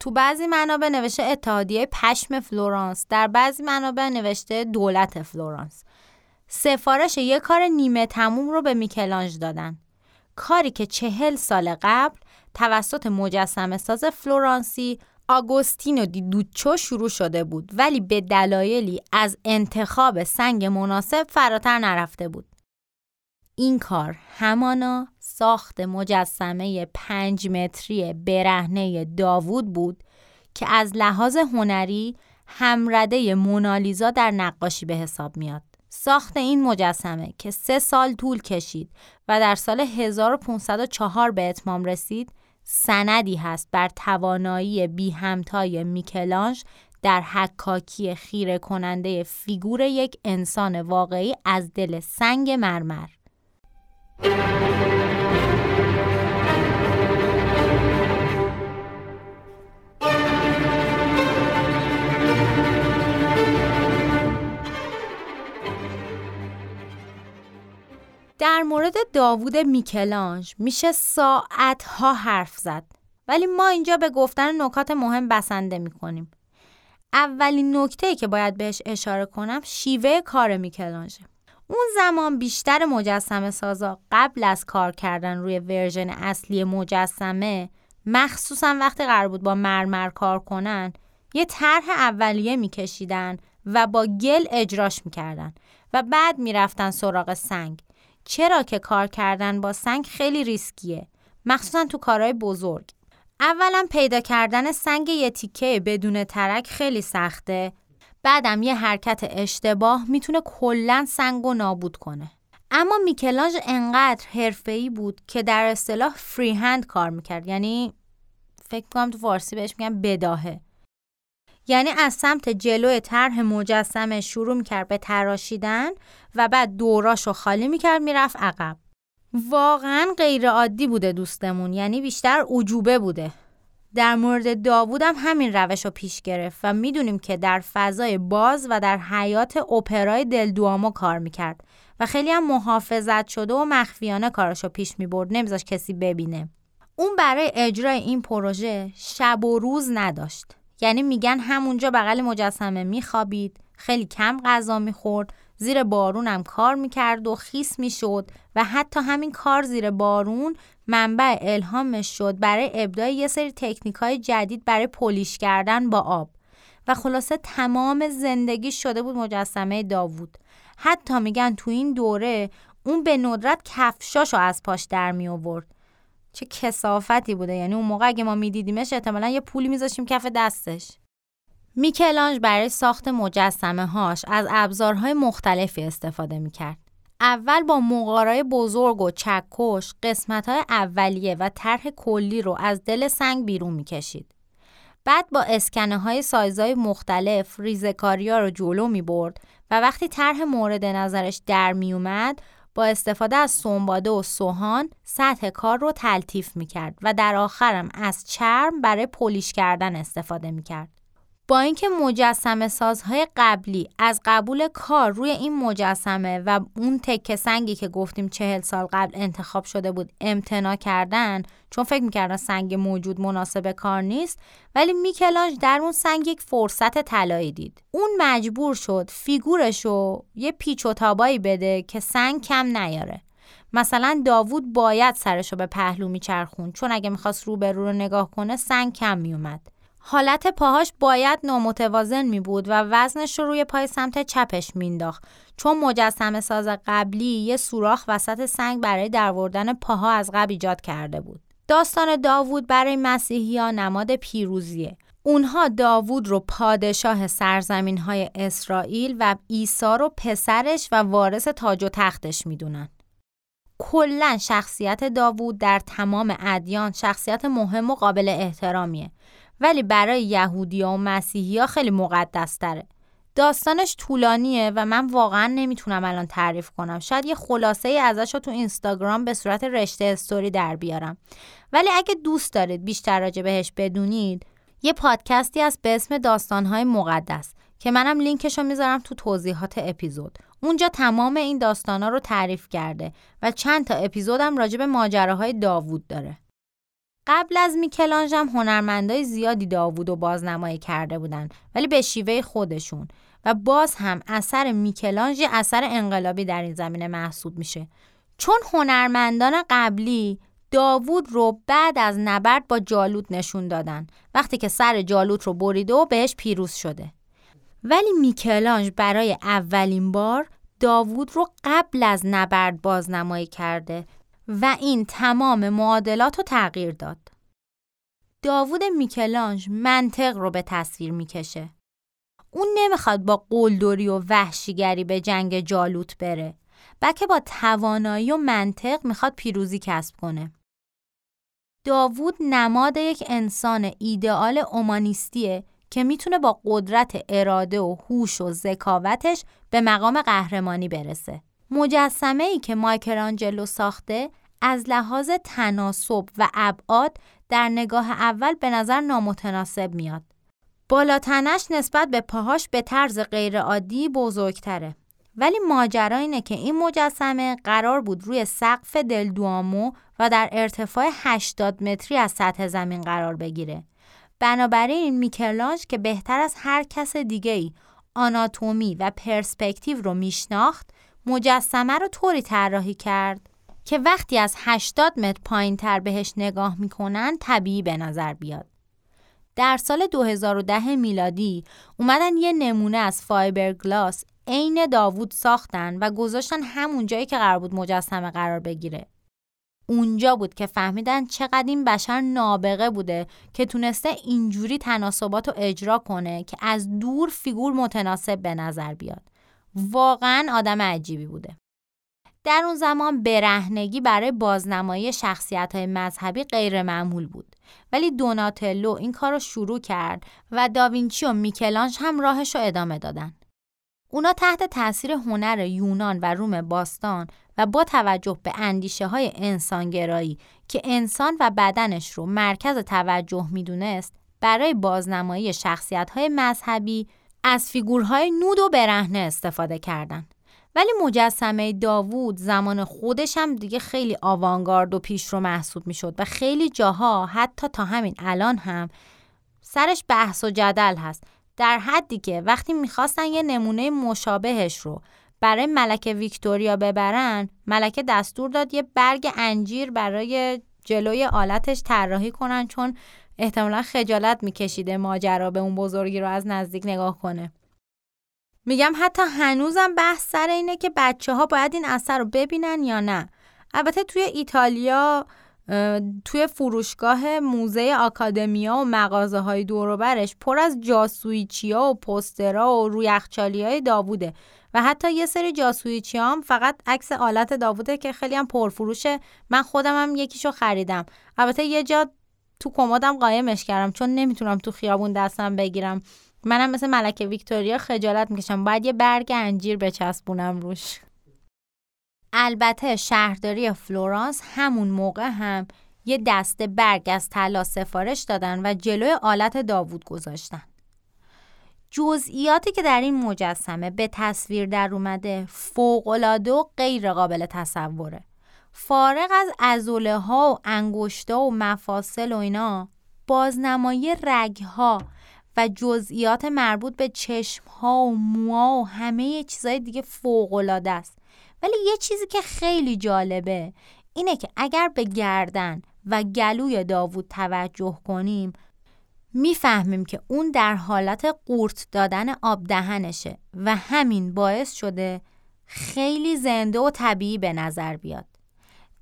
Speaker 1: تو بعضی منابع نوشته اتحادیه پشم فلورانس در بعضی منابع نوشته دولت فلورانس سفارش یک کار نیمه تموم رو به میکلانژ دادن کاری که چهل سال قبل توسط مجسم ساز فلورانسی آگوستینو دی دوچو شروع شده بود ولی به دلایلی از انتخاب سنگ مناسب فراتر نرفته بود. این کار همانا ساخت مجسمه پنج متری برهنه داوود بود که از لحاظ هنری همرده مونالیزا در نقاشی به حساب میاد. ساخت این مجسمه که سه سال طول کشید و در سال 1504 به اتمام رسید سندی هست بر توانایی بی همتای میکلانج در حکاکی خیره کننده فیگور یک انسان واقعی از دل سنگ مرمر. در مورد داوود میکلانج میشه ساعتها حرف زد. ولی ما اینجا به گفتن نکات مهم بسنده می‌کنیم. اولین نکته که باید بهش اشاره کنم شیوه کار میکلانژه اون زمان بیشتر مجسمه سازا قبل از کار کردن روی ورژن اصلی مجسمه مخصوصا وقتی قرار بود با مرمر کار کنن یه طرح اولیه میکشیدن و با گل اجراش می‌کردن و بعد می‌رفتن سراغ سنگ. چرا که کار کردن با سنگ خیلی ریسکیه؟ مخصوصا تو کارهای بزرگ. اولا پیدا کردن سنگ یه تیکه بدون ترک خیلی سخته. بعدم یه حرکت اشتباه می‌تونه کلا سنگ و نابود کنه. اما میکلانج انقدر حرفه‌ای بود که در اصطلاح فری هند کار می‌کرد. یعنی فکر کنم تو فارسی بهش میگن بداهه. یعنی از سمت جلوی طرح مجسمه شروع می‌کرد به تراشیدن و بعد دوراشو خالی می‌کرد می‌رفت عقب. واقعا غیر عادی بوده دوستمون یعنی بیشتر عجوبه بوده. در مورد داوود هم همین روش رو پیش گرفت و می‌دونیم که در فضای باز و در حیات اپرای دلدوامو کار می‌کرد و خیلی هم محافظت شده و مخفیانه کاراشو پیش می‌برد نمیذاش کسی ببینه. اون برای اجرای این پروژه شب و روز نداشت. یعنی میگن همونجا بغل مجسمه میخوابید خیلی کم غذا می‌خورد زیر بارون کار می‌کرد و خیس می‌شد و حتی همین کار زیر بارون منبع الهامش شد برای ابداع یه سری تکنیک های جدید برای پلیش کردن با آب. و خلاصه تمام زندگی شده بود مجسمه داوود. حتی میگن تو این دوره اون به ندرت کفشاشو از پاش در می آورد چه کسافتی بوده. یعنی اون موقع اگه ما میدیدیمش احتمالا یه پولی میذاشیم کف دستش. میکلانج برای ساخت مجسمه هاش از ابزارهای مختلفی استفاده می‌کرد. اول با مقارای بزرگ و چکش قسمت های اولیه و طرح کلی رو از دل سنگ بیرون می‌کشید. بعد با اسکنه های سایزهای مختلف ریزکاری ها رو جلو می برد و وقتی طرح مورد نظرش در می اومد با استفاده از سنباده و سوهان سطح کار رو تلطیف می کرد و در آخرم از چرم برای پولیش کردن استفاده می کرد. با اینکه مجسمه سازهای قبلی از قبول کار روی این مجسمه و اون تکه سنگی که گفتیم چهل سال قبل انتخاب شده بود امتنا کردن چون فکر می‌کردن سنگ موجود مناسب کار نیست ولی میکلانج در اون سنگ یک فرصت طلایی دید. اون مجبور شد فیگورشو یه پیچ و تابایی بده که سنگ کم نیاره. مثلا داوود باید سرشو به پهلو میچرخون چون اگه می‌خواست رو به رو نگاه کنه سنگ کم میومد حالت پاهاش باید نامتوازن می بود و وزنش رو روی پای سمت چپش مینداخت چون مجسم ساز قبلی یه سوراخ وسط سنگ برای دروردن پاها از قبل ایجاد کرده بود. داستان داوود برای مسیحی ها نماد پیروزیه. اونها داوود رو پادشاه سرزمین های اسرائیل و عیسی رو پسرش و وارث تاج و تختش می‌دونن. کلا شخصیت داوود در تمام ادیان شخصیت مهم و قابل احترامیه ولی برای یهودی و مسیحی ها خیلی مقدس تره. داستانش طولانیه و من واقعا نمی‌تونم الان تعریف کنم. شاید یه خلاصه ای ازش رو تو اینستاگرام به صورت رشته استوری در بیارم. ولی اگه دوست دارید بیشتر راجع بهش بدونید یه پادکستی هست به اسم داستانهای مقدس که منم لینکش رو می‌ذارم تو توضیحات اپیزود. اونجا تمام این داستانا رو تعریف کرده و چند تا اپیزودم راجع به ماجراهای داوود داره. قبل از میکلانژ هم هنرمندای زیادی داوود و بازنمایی کرده بودن ولی به شیوه خودشون. و باز هم اثر میکلانژ اثر انقلابی در این زمینه محسوب میشه. چون هنرمندان قبلی داوود رو بعد از نبرد با جالوت نشون دادن. وقتی که سر جالوت رو بریده و بهش پیروز شده. ولی میکلانژ برای اولین بار داوود رو قبل از نبرد بازنمایی کرده. و این تمام معادلات رو تغییر داد. داوود میکلانج منطق رو به تصویر می‌کشه. اون نمی‌خواد با قلدری و وحشیگری به جنگ جالوت بره بلکه با توانایی و منطق می‌خواد پیروزی کسب کنه. داوود نماد یک انسان ایدئال اومانیستیه که می‌تونه با قدرت اراده و هوش و ذکاوتش به مقام قهرمانی برسه. مجسمه ای که مایکلانجلو ساخته از لحاظ تناسب و ابعاد در نگاه اول به نظر نامتناسب میاد. بالاتنش نسبت به پاهاش به طرز غیرعادی بزرگتره. ولی ماجرا اینه که این مجسمه قرار بود روی سقف دلدوامو و در ارتفاع 80 متری از سطح زمین قرار بگیره. بنابراین میکلانج که بهتر از هر کس دیگه ای آناتومی و پرسپکتیو رو میشناخت مجسمه رو طوری طراحی کرد که وقتی از 80 متر پایین تر بهش نگاه می‌کنن طبیعی به نظر بیاد. در سال 2010 میلادی اومدن یه نمونه از فایبر گلاس عین داوود ساختن و گذاشتن همون جایی که قرار بود مجسمه قرار بگیره. اونجا بود که فهمیدن چقدر این بشر نابغه بوده که تونسته اینجوری تناسبات رو اجرا کنه که از دور فیگور متناسب به نظر بیاد. واقعا آدم عجیبی بوده. در اون زمان برهنگی برای بازنمایی شخصیت های مذهبی غیر معمول بود ولی دوناتلو این کار رو شروع کرد و داوینچی و میکلانج هم راهش رو ادامه دادن. اونا تحت تاثیر هنر یونان و روم باستان و با توجه به اندیشه های انسانگرایی که انسان و بدنش رو مرکز توجه می‌دونست برای بازنمایی شخصیت های مذهبی از فیگورهای نود و برهنه استفاده کردند. ولی مجسمه داوود زمان خودش هم دیگه خیلی آوانگارد و پیش رو محسوب می شد و خیلی جاها حتی تا همین الان هم سرش بحث و جدل هست در حدی که وقتی می‌خواستن یه نمونه مشابهش رو برای ملکه ویکتوریا ببرن ملکه دستور داد یه برگ انجیر برای جلوی آلتش طراحی کنن چون احتمالا خجالت میکشیده ماجرا به اون بزرگی رو از نزدیک نگاه کنه. میگم حتی هنوزم بحث سر اینه که بچه ها باید این اثر رو ببینن یا نه. البته توی ایتالیا توی فروشگاه موزه آکادمیا و مغازه های دوروبرش پر از جاسویچی ها و پسترها و روی های داووده و حتی یه سری جاسویچی هم فقط عکس آلت داووده که خیلی هم پرفروشه. من خودم هم یکیشو خریدم. البته یه جا تو کمدم قایمش کردم چون نمی‌تونم تو خیابون دستم بگیرم. منم مثل ملکه ویکتوریا خجالت می‌کشم. باید یه برگ انجیر بچسبونم روش. البته شهرداری فلورانس همون موقع هم یه دسته برگ از طلا سفارش دادن و جلوی آلت داوود گذاشتن. جزئیاتی که در این مجسمه به تصویر در اومده فوقالعاده و غیر قابل تصوره. فارغ از ازوله ها و انگشتا و مفاصل و اینا بازنمایی رگ ها و جزئیات مربوط به چشم ها و موها و همه چیزای دیگه فوق است ولی یه چیزی که خیلی جالبه اینه که اگر به گردن و گلوی داوود توجه کنیم می‌فهمیم که اون در حالت قورت دادن آب دهنشه و همین باعث شده خیلی زنده و طبیعی به نظر بیاد.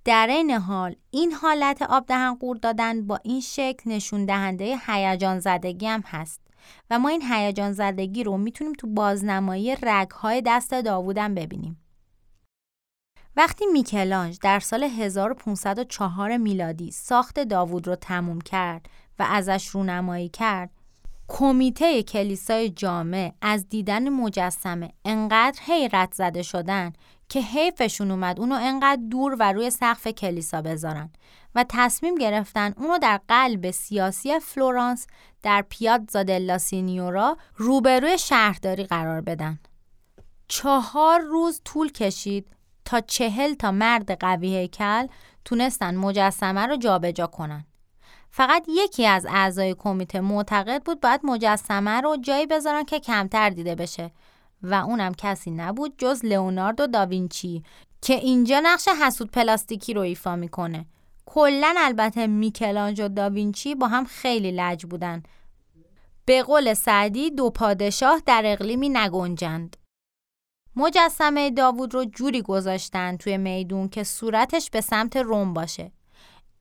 Speaker 1: در این حال این حالت آب دهن قورت دادن با این شکل نشون دهنده هیجان زدگی هم هست و ما این هیجان زدگی رو می‌تونیم تو بازنمایی رگهای دست داوودم ببینیم. وقتی میکلانج در سال 1504 میلادی ساخت داوود رو تموم کرد و ازش رونمایی کرد کمیته کلیسای جامع از دیدن مجسمه انقدر حیرت زده شدن که حیفشون اومد اونو انقدر دور و روی سقف کلیسا بذارن و تصمیم گرفتن اونو در قلب سیاسی فلورانس در پیادزا دلا سینیورا روبروی شهرداری قرار بدن. چهار روز طول کشید تا چهل تا مرد قوی هیکل تونستن مجسمه رو جابجا کنن. فقط یکی از اعضای کمیته معتقد بود باید مجسمه رو جایی بذارن که کمتر دیده بشه و اونم کسی نبود جز لئوناردو داوینچی که اینجا نقش حسود پلاستیکی رو ایفا می‌کنه. کلا البته میکلانج و داوینچی با هم خیلی لج بودن. به قول سعدی دو پادشاه در اقلیمی نگنجند. مجسمه داوود رو جوری گذاشتن توی میدون که صورتش به سمت روم باشه.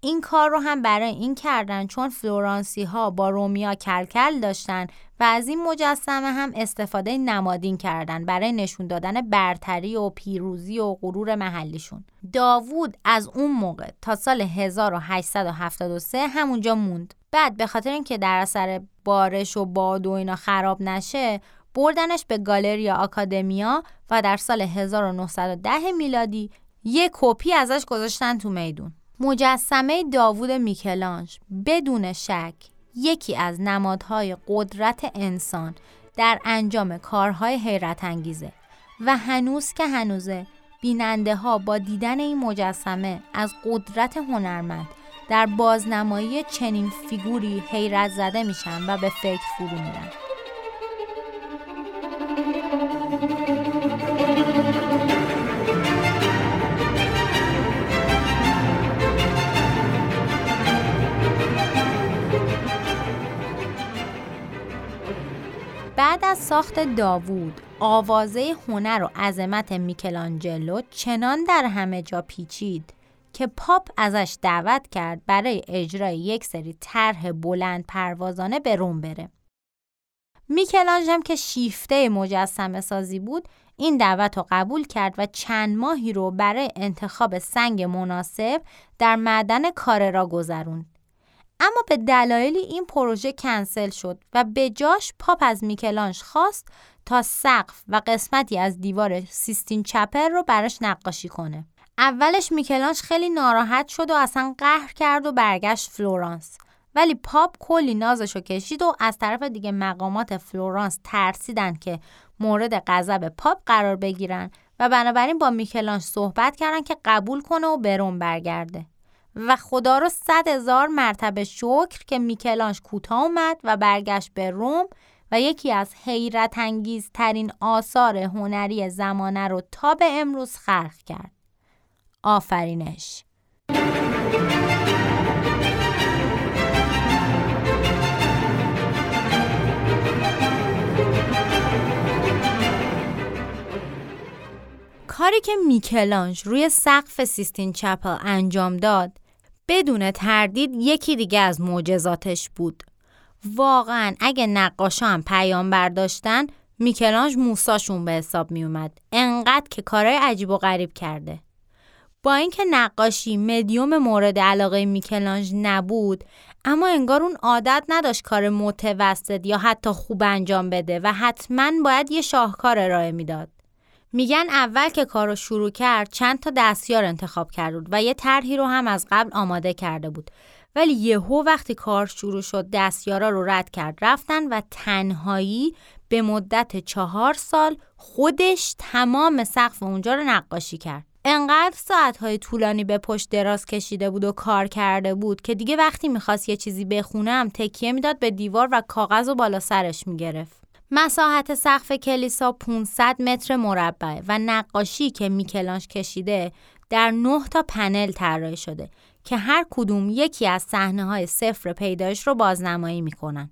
Speaker 1: این کار رو هم برای این کردن چون فلورانسی ها با رومیا کلکل داشتن و از این مجسمه هم استفاده نمادین کردن برای نشون دادن برتری و پیروزی و غرور محلیشون. داوود از اون موقع تا سال 1873 همونجا موند. بعد به خاطر اینکه در اثر بارش و باد و اینا خراب نشه بردنش به گالریا آکادمیا و در سال 1910 میلادی یک کپی ازش گذاشتن تو میدون. مجسمه داوود میکلانج بدون شک یکی از نمادهای قدرت انسان در انجام کارهای حیرت انگیزه و هنوز که هنوزه بیننده ها با دیدن این مجسمه از قدرت هنرمند در بازنمایی چنین فیگوری حیرت زده میشن و به فکر فرو میرن. بعد از ساخت داوود آوازه هنر و عظمت میکلانجلو چنان در همه جا پیچید که پاپ ازش دعوت کرد برای اجرای یک سری طرح بلند پروازانه به روم بره. میکلانج هم که شیفته مجسمه سازی بود این دعوت رو قبول کرد و چند ماهی رو برای انتخاب سنگ مناسب در معدن کاررا گذروند. اما به دلایلی این پروژه کنسل شد و به جاش پاپ از میکلانژ خواست تا سقف و قسمتی از دیوار سیستین چپل رو براش نقاشی کنه. اولش میکلانژ خیلی ناراحت شد و اصلا قهر کرد و برگشت فلورانس. ولی پاپ کلی نازشو کشید و از طرف دیگه مقامات فلورانس ترسیدن که مورد غضب پاپ قرار بگیرن و بنابراین با میکلانژ صحبت کردن که قبول کنه و به روم برگرده. و خدا رو صد هزار مرتبه شکر که میکلانش کوتاه اومد و برگشت به روم و یکی از حیرت انگیز ترین آثار هنری زمانه رو تا به امروز خلق کرد. آفرینش کاری که میکلانج روی سقف سیستین چپل انجام داد بدون تردید یکی دیگه از معجزاتش بود. واقعا اگه نقاشا هم پیام برداشتن میکلانج موساشون به حساب می اومد انقدر که کارهای عجیب و غریب کرده. با اینکه نقاشی مدیوم مورد علاقه میکلانج نبود اما انگار اون عادت نداشت کار متوسط یا حتی خوب انجام بده و حتما باید یه شاهکار ارائه می‌داد. میگن اول که کار رو شروع کرد چند تا دستیار انتخاب بود و یه طرحی رو هم از قبل آماده کرده بود. ولی یهو وقتی کار شروع شد دستیارا رو رد کرد. رفتن و تنهایی به مدت چهار سال خودش تمام سقف اونجا رو نقاشی کرد. انقدر ساعتهای طولانی به پشت دراز کشیده بود و کار کرده بود که دیگه وقتی می‌خواست یه چیزی بخونه هم تکیه می‌داد به دیوار و کاغذ و بالا سرش می‌گرفت. مساحت سقف کلیسا 500 متر مربع و نقاشی که میکلانش کشیده در 9 تا پنل طراحی شده که هر کدوم یکی از صحنه های صفر پیدایش رو بازنمایی می‌کنن.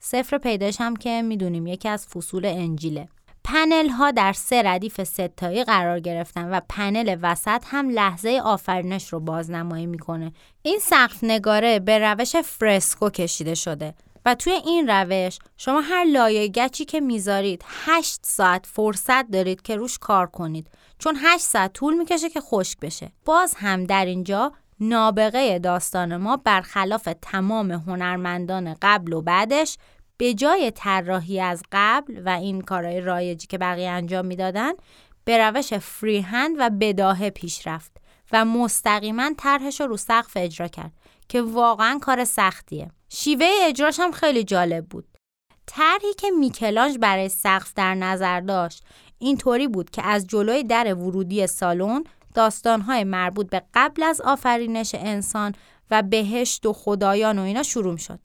Speaker 1: صفر پیدایش هم که می‌دونیم یکی از فصول انجیله. پنل ها در سه ردیف ستایی قرار گرفتن و پنل وسط هم لحظه آفرینش رو بازنمایی می‌کنه. این سقف نگاره به روش فرسکو کشیده شده و توی این روش شما هر لایه گچی که می‌ذارید 8 ساعت فرصت دارید که روش کار کنید چون 8 ساعت طول می‌کشه که خشک بشه. باز هم در اینجا نابغه داستان ما برخلاف تمام هنرمندان قبل و بعدش به جای طراحی از قبل و این کارهای رایجی که بقیه انجام می‌دادن به روش فری هند و بداهه پیش رفت و مستقیما طرحش رو رو سقف اجرا کرد که واقعا کار سختیه شیوه اجراش هم خیلی جالب بود. طرحی که میکلانج برای سقف در نظر داشت اینطوری بود که از جلوی در ورودی سالن داستانهای مربوط به قبل از آفرینش انسان و بهشت و خدایان و اینا شروع شد.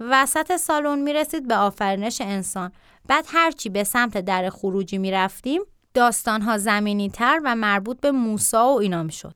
Speaker 1: وسط سالن می‌رسید به آفرینش انسان. بعد هرچی به سمت در خروجی می‌رفتیم داستانها زمینی تر و مربوط به موسا و اینا می‌شد.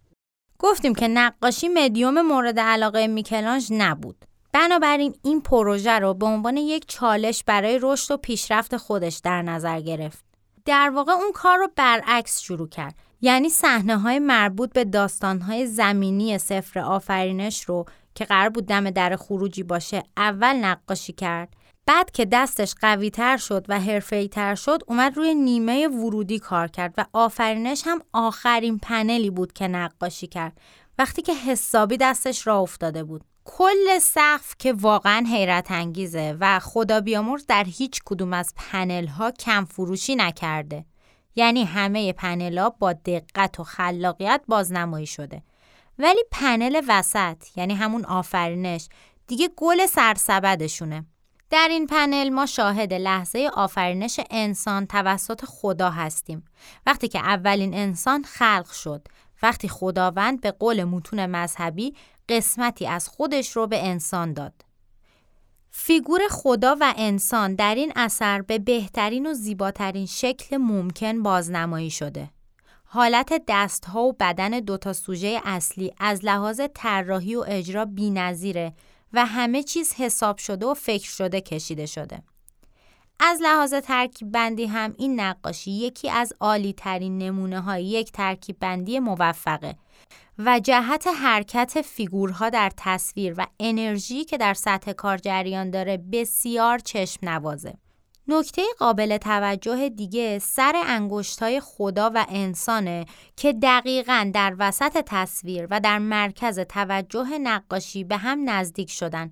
Speaker 1: گفتیم که نقاشی مدیوم مورد علاقه میکلانج نبود. بنابراین این پروژه رو به عنوان یک چالش برای رشد و پیشرفت خودش در نظر گرفت. در واقع اون کار رو برعکس شروع کرد. یعنی صحنه های مربوط به داستان های زمینی سفر آفرینش رو که قرار بود دم در خروجی باشه اول نقاشی کرد. بعد که دستش قوی تر شد و حرفه‌ای تر شد اومد روی نیمه ورودی کار کرد و آفرینش هم آخرین پنلی بود که نقاشی کرد. وقتی که حسابی دستش را افتاده بود. کل سقف که واقعا حیرت انگیزه و خدا بیامرز در هیچ کدوم از پنل ها کم فروشی نکرده. یعنی همه پنل ها با دقت و خلاقیت بازنمایی شده. ولی پنل وسط یعنی همون آفرینش دیگه گل سرسبدشونه. در این پنل ما شاهد لحظه آفرینش انسان توسط خدا هستیم. وقتی که اولین انسان خلق شد وقتی خداوند به قول متون مذهبی قسمتی از خودش رو به انسان داد فیگور خدا و انسان در این اثر به بهترین و زیباترین شکل ممکن بازنمایی شده حالت دستها و بدن دوتا سوژه اصلی از لحاظ طراحی و اجرا بی‌نظیره و همه چیز حساب شده و فکر شده کشیده شده. از لحاظ ترکیب بندی هم این نقاشی یکی از عالی ترین نمونه های یک ترکیب بندی موفقه و جهت حرکت فیگورها در تصویر و انرژی که در سطح کار جریان داره بسیار چشم نوازه. نکته قابل توجه دیگه سر انگشتای خدا و انسانه که دقیقا در وسط تصویر و در مرکز توجه نقاشی به هم نزدیک شدن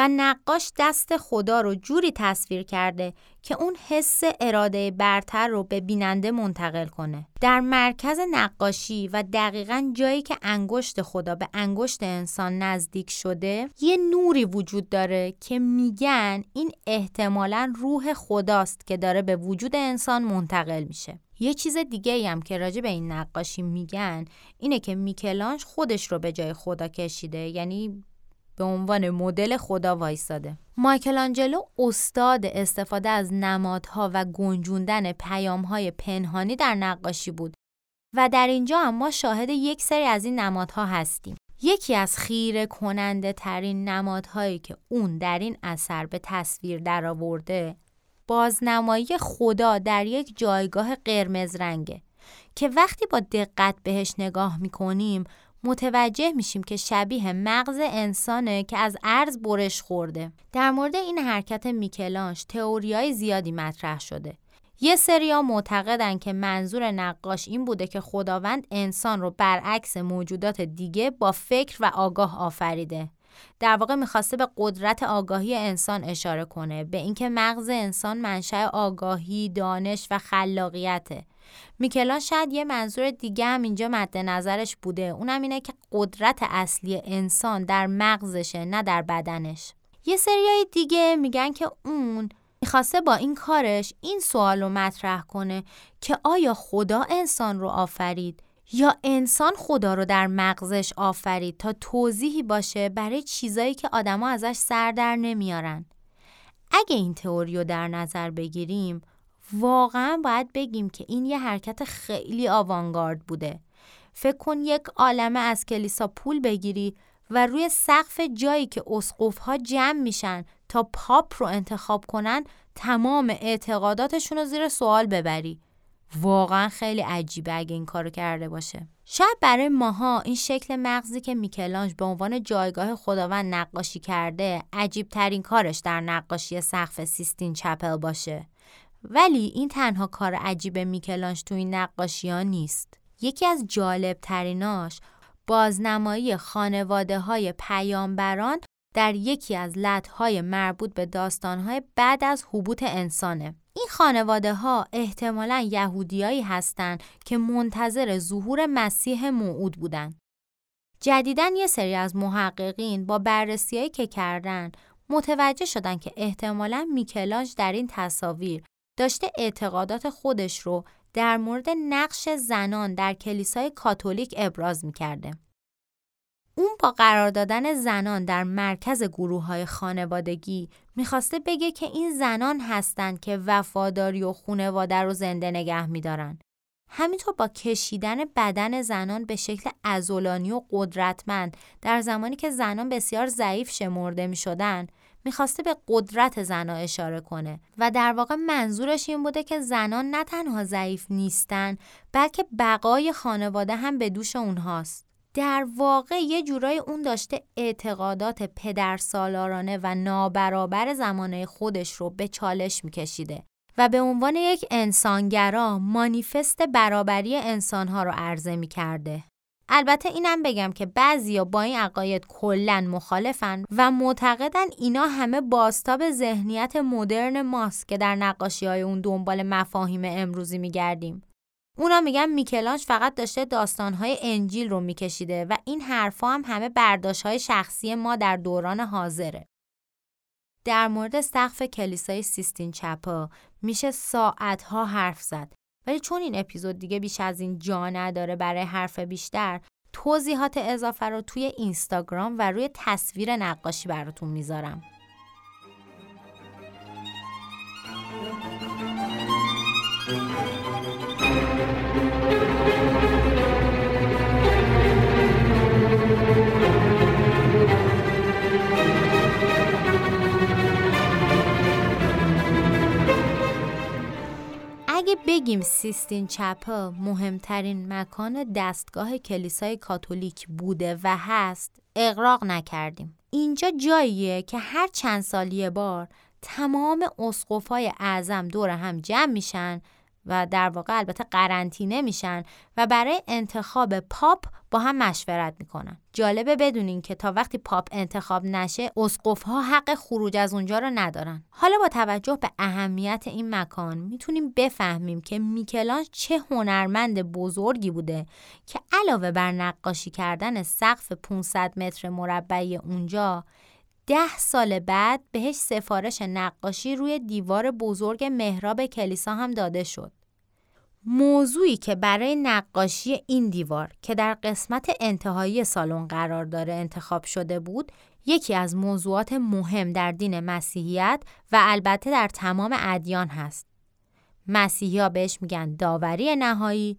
Speaker 1: و نقاش دست خدا رو جوری تصویر کرده که اون حس اراده برتر رو به بیننده منتقل کنه. در مرکز نقاشی و دقیقا جایی که انگشت خدا به انگشت انسان نزدیک شده یه نوری وجود داره که میگن این احتمالا روح خداست که داره به وجود انسان منتقل میشه. یه چیز دیگه هم که راجع به این نقاشی میگن اینه که میکلانج خودش رو به جای خدا کشیده یعنی به عنوان مدل خدا وایستاده. مایکل آنجلو استاد استفاده از نمادها و گنجوندن پیامهای پنهانی در نقاشی بود و در اینجا هم ما شاهد یک سری از این نمادها هستیم. یکی از خیره کننده ترین نمادهایی که اون در این اثر به تصویر درآورده بازنمایی خدا در یک جایگاه قرمز رنگه که وقتی با دقت بهش نگاه می‌کنیم متوجه میشیم که شبیه مغز انسانه که از ارز برش خورده. در مورد این حرکت میکلانش تئوریای زیادی مطرح شده. یه سریا معتقدن که منظور نقاش این بوده که خداوند انسان رو برعکس موجودات دیگه با فکر و آگاه آفریده. در واقع می‌خواسته به قدرت آگاهی انسان اشاره کنه به اینکه مغز انسان منشأ آگاهی، دانش و خلاقیته. میکلان شاید یه منظور دیگه هم اینجا مد نظرش بوده. اونم اینه که قدرت اصلی انسان در مغزشه نه در بدنش. یه سریای دیگه میگن که اون می‌خواسته با این کارش این سوال رو مطرح کنه که آیا خدا انسان رو آفرید یا انسان خدا رو در مغزش آفرید تا توضیحی باشه برای چیزایی که آدما ازش سر در نمیارن؟ اگه این تئوری رو در نظر بگیریم واقعا باید بگیم که این یه حرکت خیلی آوانگارد بوده. فکر کن یک عالمه از کلیسا پول بگیری و روی سقف جایی که اسقف ها جمع میشن تا پاپ رو انتخاب کنن تمام اعتقاداتشون رو زیر سوال ببری. واقعا خیلی عجیبه اگه این کارو کرده باشه. شاید برای ماها این شکل مغزی که میکلانج به عنوان جایگاه خداوند نقاشی کرده عجیب ترین کارش در نقاشی سقف سیستین چپل باشه. ولی این تنها کار عجیب میکلانج تو این نقاشی ها نیست یکی از جالب تریناش بازنمایی خانواده های پیامبران در یکی از لطهای مربوط به داستانهای بعد از حبوط انسانه. این خانواده ها احتمالا یهودیایی هستند که منتظر ظهور مسیح موعود بودند. جدیدا یه سری از محققین با بررسیایی که کردن متوجه شدن که احتمالا میکلانج در این تصاویر داشته اعتقادات خودش رو در مورد نقش زنان در کلیسای کاتولیک ابراز می‌کرده. اون با قرار دادن زنان در مرکز گروه های خانوادگی می‌خواسته بگه که این زنان هستند که وفاداری و خونواده رو زنده نگه میدارن. همینطور با کشیدن بدن زنان به شکل ازولانی و قدرتمند در زمانی که زنان بسیار ضعیف شمرده می شدن می‌خواسته به قدرت زنها اشاره کنه و در واقع منظورش این بوده که زنان نه تنها ضعیف نیستن بلکه بقای خانواده هم به دوش اونهاست. در واقع یه جورای اون داشته اعتقادات پدر سالارانه و نابرابر زمانه خودش رو به چالش میکشیده و به عنوان یک انسانگرا مانیفست برابری انسانها رو عرضه می‌کرده. البته اینم بگم که بعضیا با این عقاید کلا مخالفن و معتقدن اینا همه باستاب ذهنیت مدرن ماست که در نقاشی های اون دنبال مفاهیم امروزی میگردیم. اونا میگن میکلانج فقط داشته داستانهای انجیل رو میکشیده و این حرفا هم همه برداشت های شخصی ما در دوران حاضره. در مورد سقف کلیسای سیستین چپا میشه ساعتها حرف زد ولی چون این اپیزود دیگه بیش از این جا نداره برای حرف بیشتر توضیحات اضافه رو توی اینستاگرام و روی تصویر نقاشی براتون می‌ذارم. اگه بگیم سیستین چپل مهمترین مکان دستگاه کلیسای کاتولیک بوده و هست اقراق نکردیم. اینجا جاییه که هر چند سال یه بار تمام اسقفای اعظم دور هم جمع میشن و در واقع البته قرنطینه میشن و برای انتخاب پاپ با هم مشورت می‌کنن. جالبه بدونین که تا وقتی پاپ انتخاب نشه اسقف ها حق خروج از اونجا رو ندارن. حالا با توجه به اهمیت این مکان می‌تونیم بفهمیم که میکلانج چه هنرمند بزرگی بوده که علاوه بر نقاشی کردن سقف 500 متر مربعی اونجا ده سال بعد بهش سفارش نقاشی روی دیوار بزرگ محراب کلیسا هم داده شد. موضوعی که برای نقاشی این دیوار که در قسمت انتهایی سالن قرار داره انتخاب شده بود یکی از موضوعات مهم در دین مسیحیت و البته در تمام ادیان هست. مسیحی ها بهش میگن داوری نهایی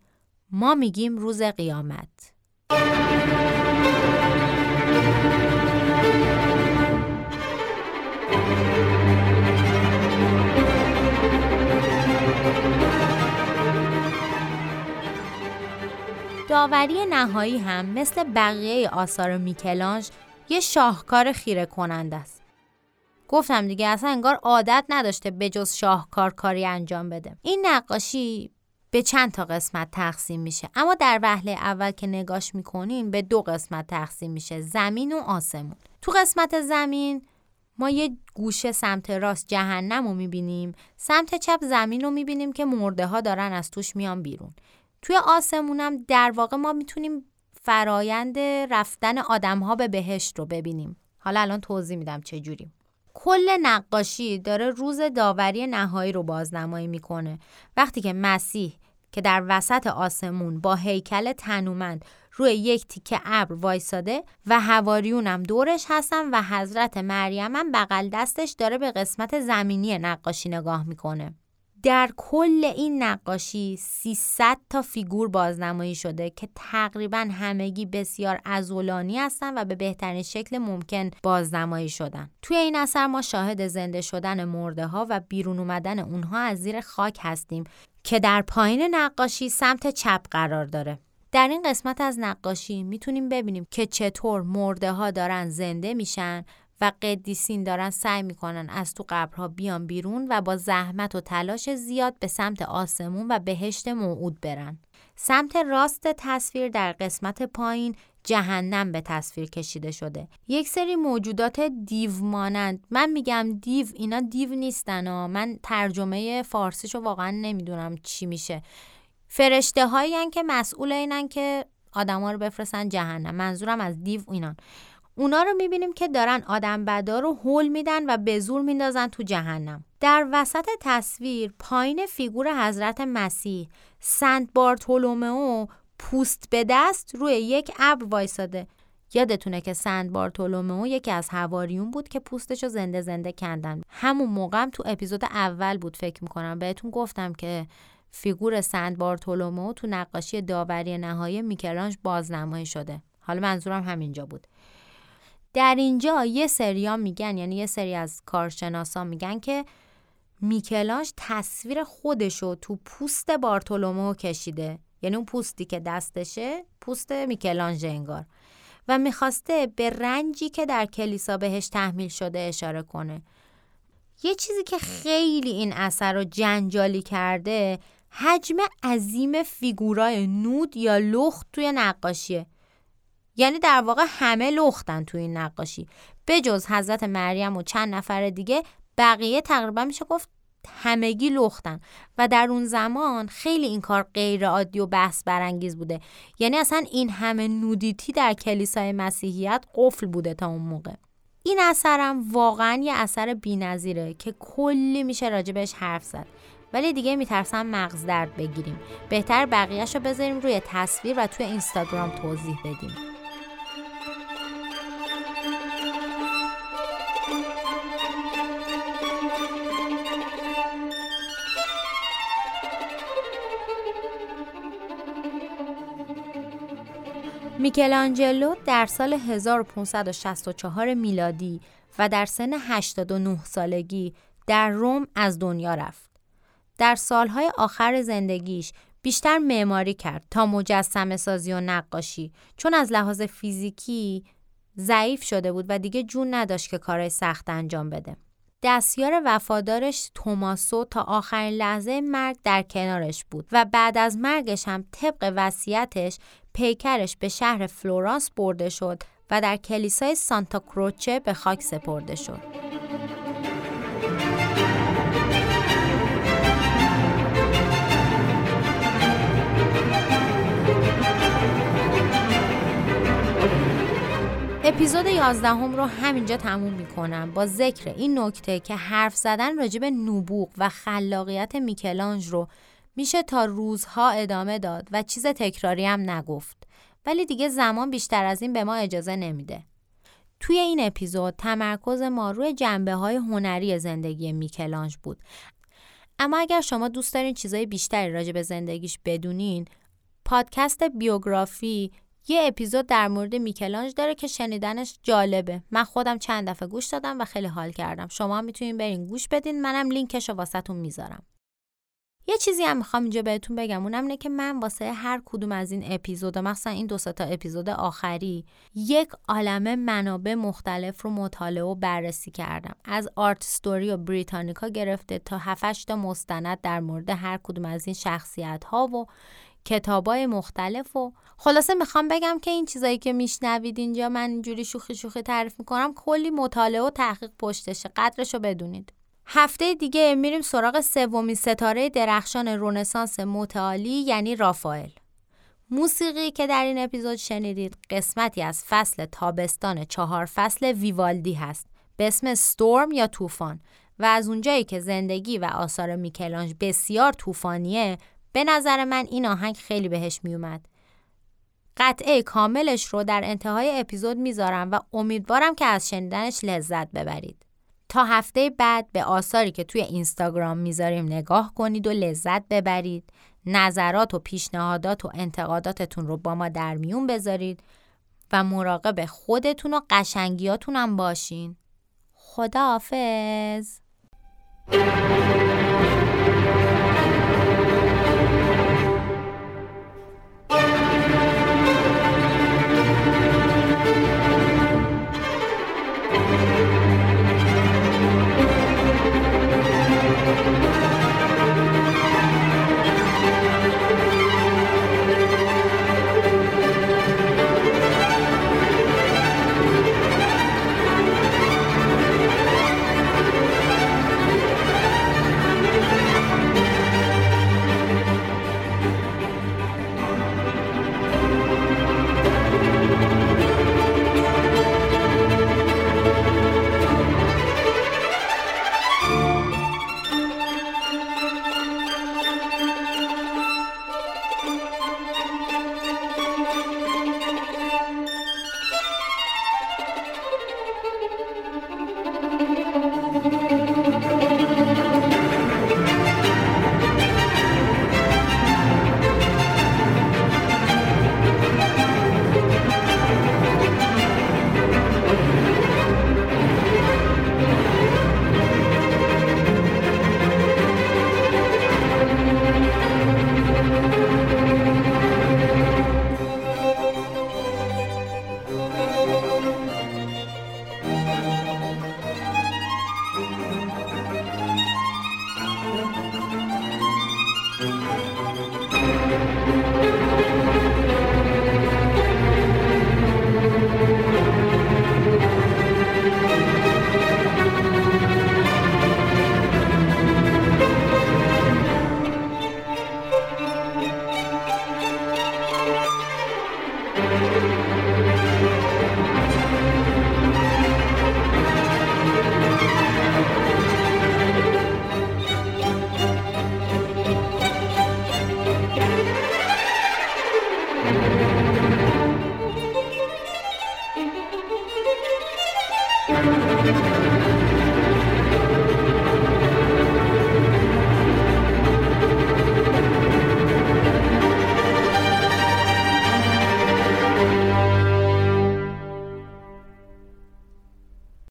Speaker 1: ما میگیم روز قیامت. داوری نهایی هم مثل بقیه آثار میکلانج یه شاهکار خیره کننده است. گفتم دیگه اصلا انگار عادت نداشته به جز شاهکار کاری انجام بده. این نقاشی به چند تا قسمت تقسیم میشه. اما در وهله اول که نگاش می‌کنین به دو قسمت تقسیم میشه زمین و آسمون. تو قسمت زمین ما یه گوشه سمت راست جهنم رو می‌بینیم سمت چپ زمین رو می‌بینیم که مرده ها دارن از توش میان بیرون. توی آسمونم در واقع ما می‌تونیم فرایند رفتن آدم ها به بهشت رو ببینیم. حالا الان توضیح میدم چه جوری کل نقاشی داره روز داوری نهایی رو بازنمایی می‌کنه. وقتی که مسیح که در وسط آسمون با هیکل تنومند روی یک تیکه ابر وایساده و هواریونم دورش هستن و حضرت مریم هم بغل دستش داره به قسمت زمینی نقاشی نگاه می‌کنه. در کل این نقاشی 300 تا فیگور بازنمایی شده که تقریبا همگی بسیار ازولانی هستند و به بهترین شکل ممکن بازنمایی شدن. توی این اثر ما شاهد زنده شدن مرده ها و بیرون اومدن اونها از زیر خاک هستیم که در پایین نقاشی سمت چپ قرار داره. در این قسمت از نقاشی می‌تونیم ببینیم که چطور مرده ها دارن زنده میشن و قدیسین دارن سعی می‌کنن از تو قبرها بیان بیرون و با زحمت و تلاش زیاد به سمت آسمون و بهشت موعود برن. سمت راست تصویر در قسمت پایین جهنم به تصویر کشیده شده. یک سری موجودات دیو مانند من میگم دیو اینا دیو نیستن ها. من ترجمه فارسیشو واقعا نمی‌دونم چی میشه. فرشته هایی که مسئول اینن که آدما رو بفرستن جهنم. منظورم از دیو اینان. اونا رو می‌بینیم که دارن آدم بدا رو هول میدن و به زور میندازن تو جهنم. در وسط تصویر پایین فیگور حضرت مسیح سنت بارتولومئو پوست به دست روی یک ابر وایساده. یادتونه که سنت بارتولومئو یکی از هواریون بود که پوستشو زنده زنده کندن. همون موقعم تو اپیزود اول بود فکر می‌کنم. بهتون گفتم که فیگور سنت بارتولومئو تو نقاشی داوری نهایی میکلانج بازنمایی شده. حالا منظورم همینجا بود. در اینجا یه سریا میگن یعنی یه سری از کارشناسا میگن که میکلانج تصویر خودشو تو پوست بارتولومو کشیده. یعنی اون پوستی که دستشه پوست میکلانج انگار. و می‌خواسته به رنجی که در کلیسا بهش تحمیل شده اشاره کنه. یه چیزی که خیلی این اثر رو جنجالی کرده حجم عظیم فیگورای نود یا لخت توی نقاشیه. یعنی در واقع همه لختن تو این نقاشی. به جز حضرت مریم و چند نفر دیگه بقیه تقریبا میشه گفت همگی لختن. و در اون زمان خیلی این کار غیر عادی و بحث برانگیز بوده. یعنی اصلا این همه نودیتی در کلیسای مسیحیت قفل بوده تا اون موقع. این اثرم واقعا یه اثر بی‌نظیره که کلی میشه راجبش حرف زد. ولی دیگه میترسم مغز درد بگیریم. بهتر بقیهش رو بذاریم روی تصویر و توی اینستاگرام توضیح بدیم. میکلانجلو در سال 1564 میلادی و در سن 89 سالگی در روم از دنیا رفت. در سالهای آخر زندگیش بیشتر معماری کرد تا مجسم سازی و نقاشی چون از لحاظ فیزیکی ضعیف شده بود و دیگه جون نداشت که کارهای سخت انجام بده. دستیار وفادارش توماسو تا آخرین لحظه مرگ در کنارش بود و بعد از مرگش هم طبق وصیتش پیکرش به شهر فلورانس برده شد و در کلیسای سانتا کروچه به خاک سپرده شد. اپیزود 11 هم رو همینجا تموم می‌کنم با ذکر این نکته که حرف زدن راجب نبوغ و خلاقیت میکلانج رو میشه تا روزها ادامه داد و چیز تکراری هم نگفت. ولی دیگه زمان بیشتر از این به ما اجازه نمیده. توی این اپیزود تمرکز ما روی جنبه های هنری زندگی میکلانج بود. اما اگر شما دوست دارین چیزای بیشتری راجع به زندگیش بدونین پادکست بیوگرافی یه اپیزود در مورد میکلانج داره که شنیدنش جالبه. من خودم چند دفعه گوش دادم و خیلی حال کردم. شما می‌تونین برین گوش بدین. منم لینکش رو واسهتون می‌ذارم. یه چیزی هم می‌خوام اینجا بهتون بگم. اونم اینه که من واسه هر کدوم از این اپیزود مثلا این دو تا اپیزود آخری یک عالمه منابع مختلف رو مطالعه و بررسی کردم. از آرت ستوری و بریتانیکا گرفته تا 7 تا مستند در مورد هر کدوم از این شخصیت ها و کتابای مختلف و خلاصه می‌خوام بگم که این چیزایی که میشنوید اینجا من اینجوری شوخی شوخی تعریف می‌کنم کلی مطالعه و تحقیق پشتشه. قدرشو بدونید. هفته دیگه میریم سراغ سومین ستاره درخشان رونسانس متعالی یعنی رافائل. موسیقی که در این اپیزود شنیدید قسمتی از فصل تابستان چهار فصل ویوالدی هست. به اسم ستورم یا طوفان. و از اونجایی که زندگی و آثار میکلانج بسیار طوفانیه به نظر من این آهنگ خیلی بهش میومد قطعه کاملش رو در انتهای اپیزود می‌ذارم و امیدوارم که از شنیدنش لذت ببرید. تا هفته بعد به آثاری که توی اینستاگرام می‌ذاریم نگاه کنید و لذت ببرید. نظرات و پیشنهادات و انتقاداتتون رو با ما در میون بذارید و مراقب خودتون و قشنگیاتون هم باشین. خداحافظ.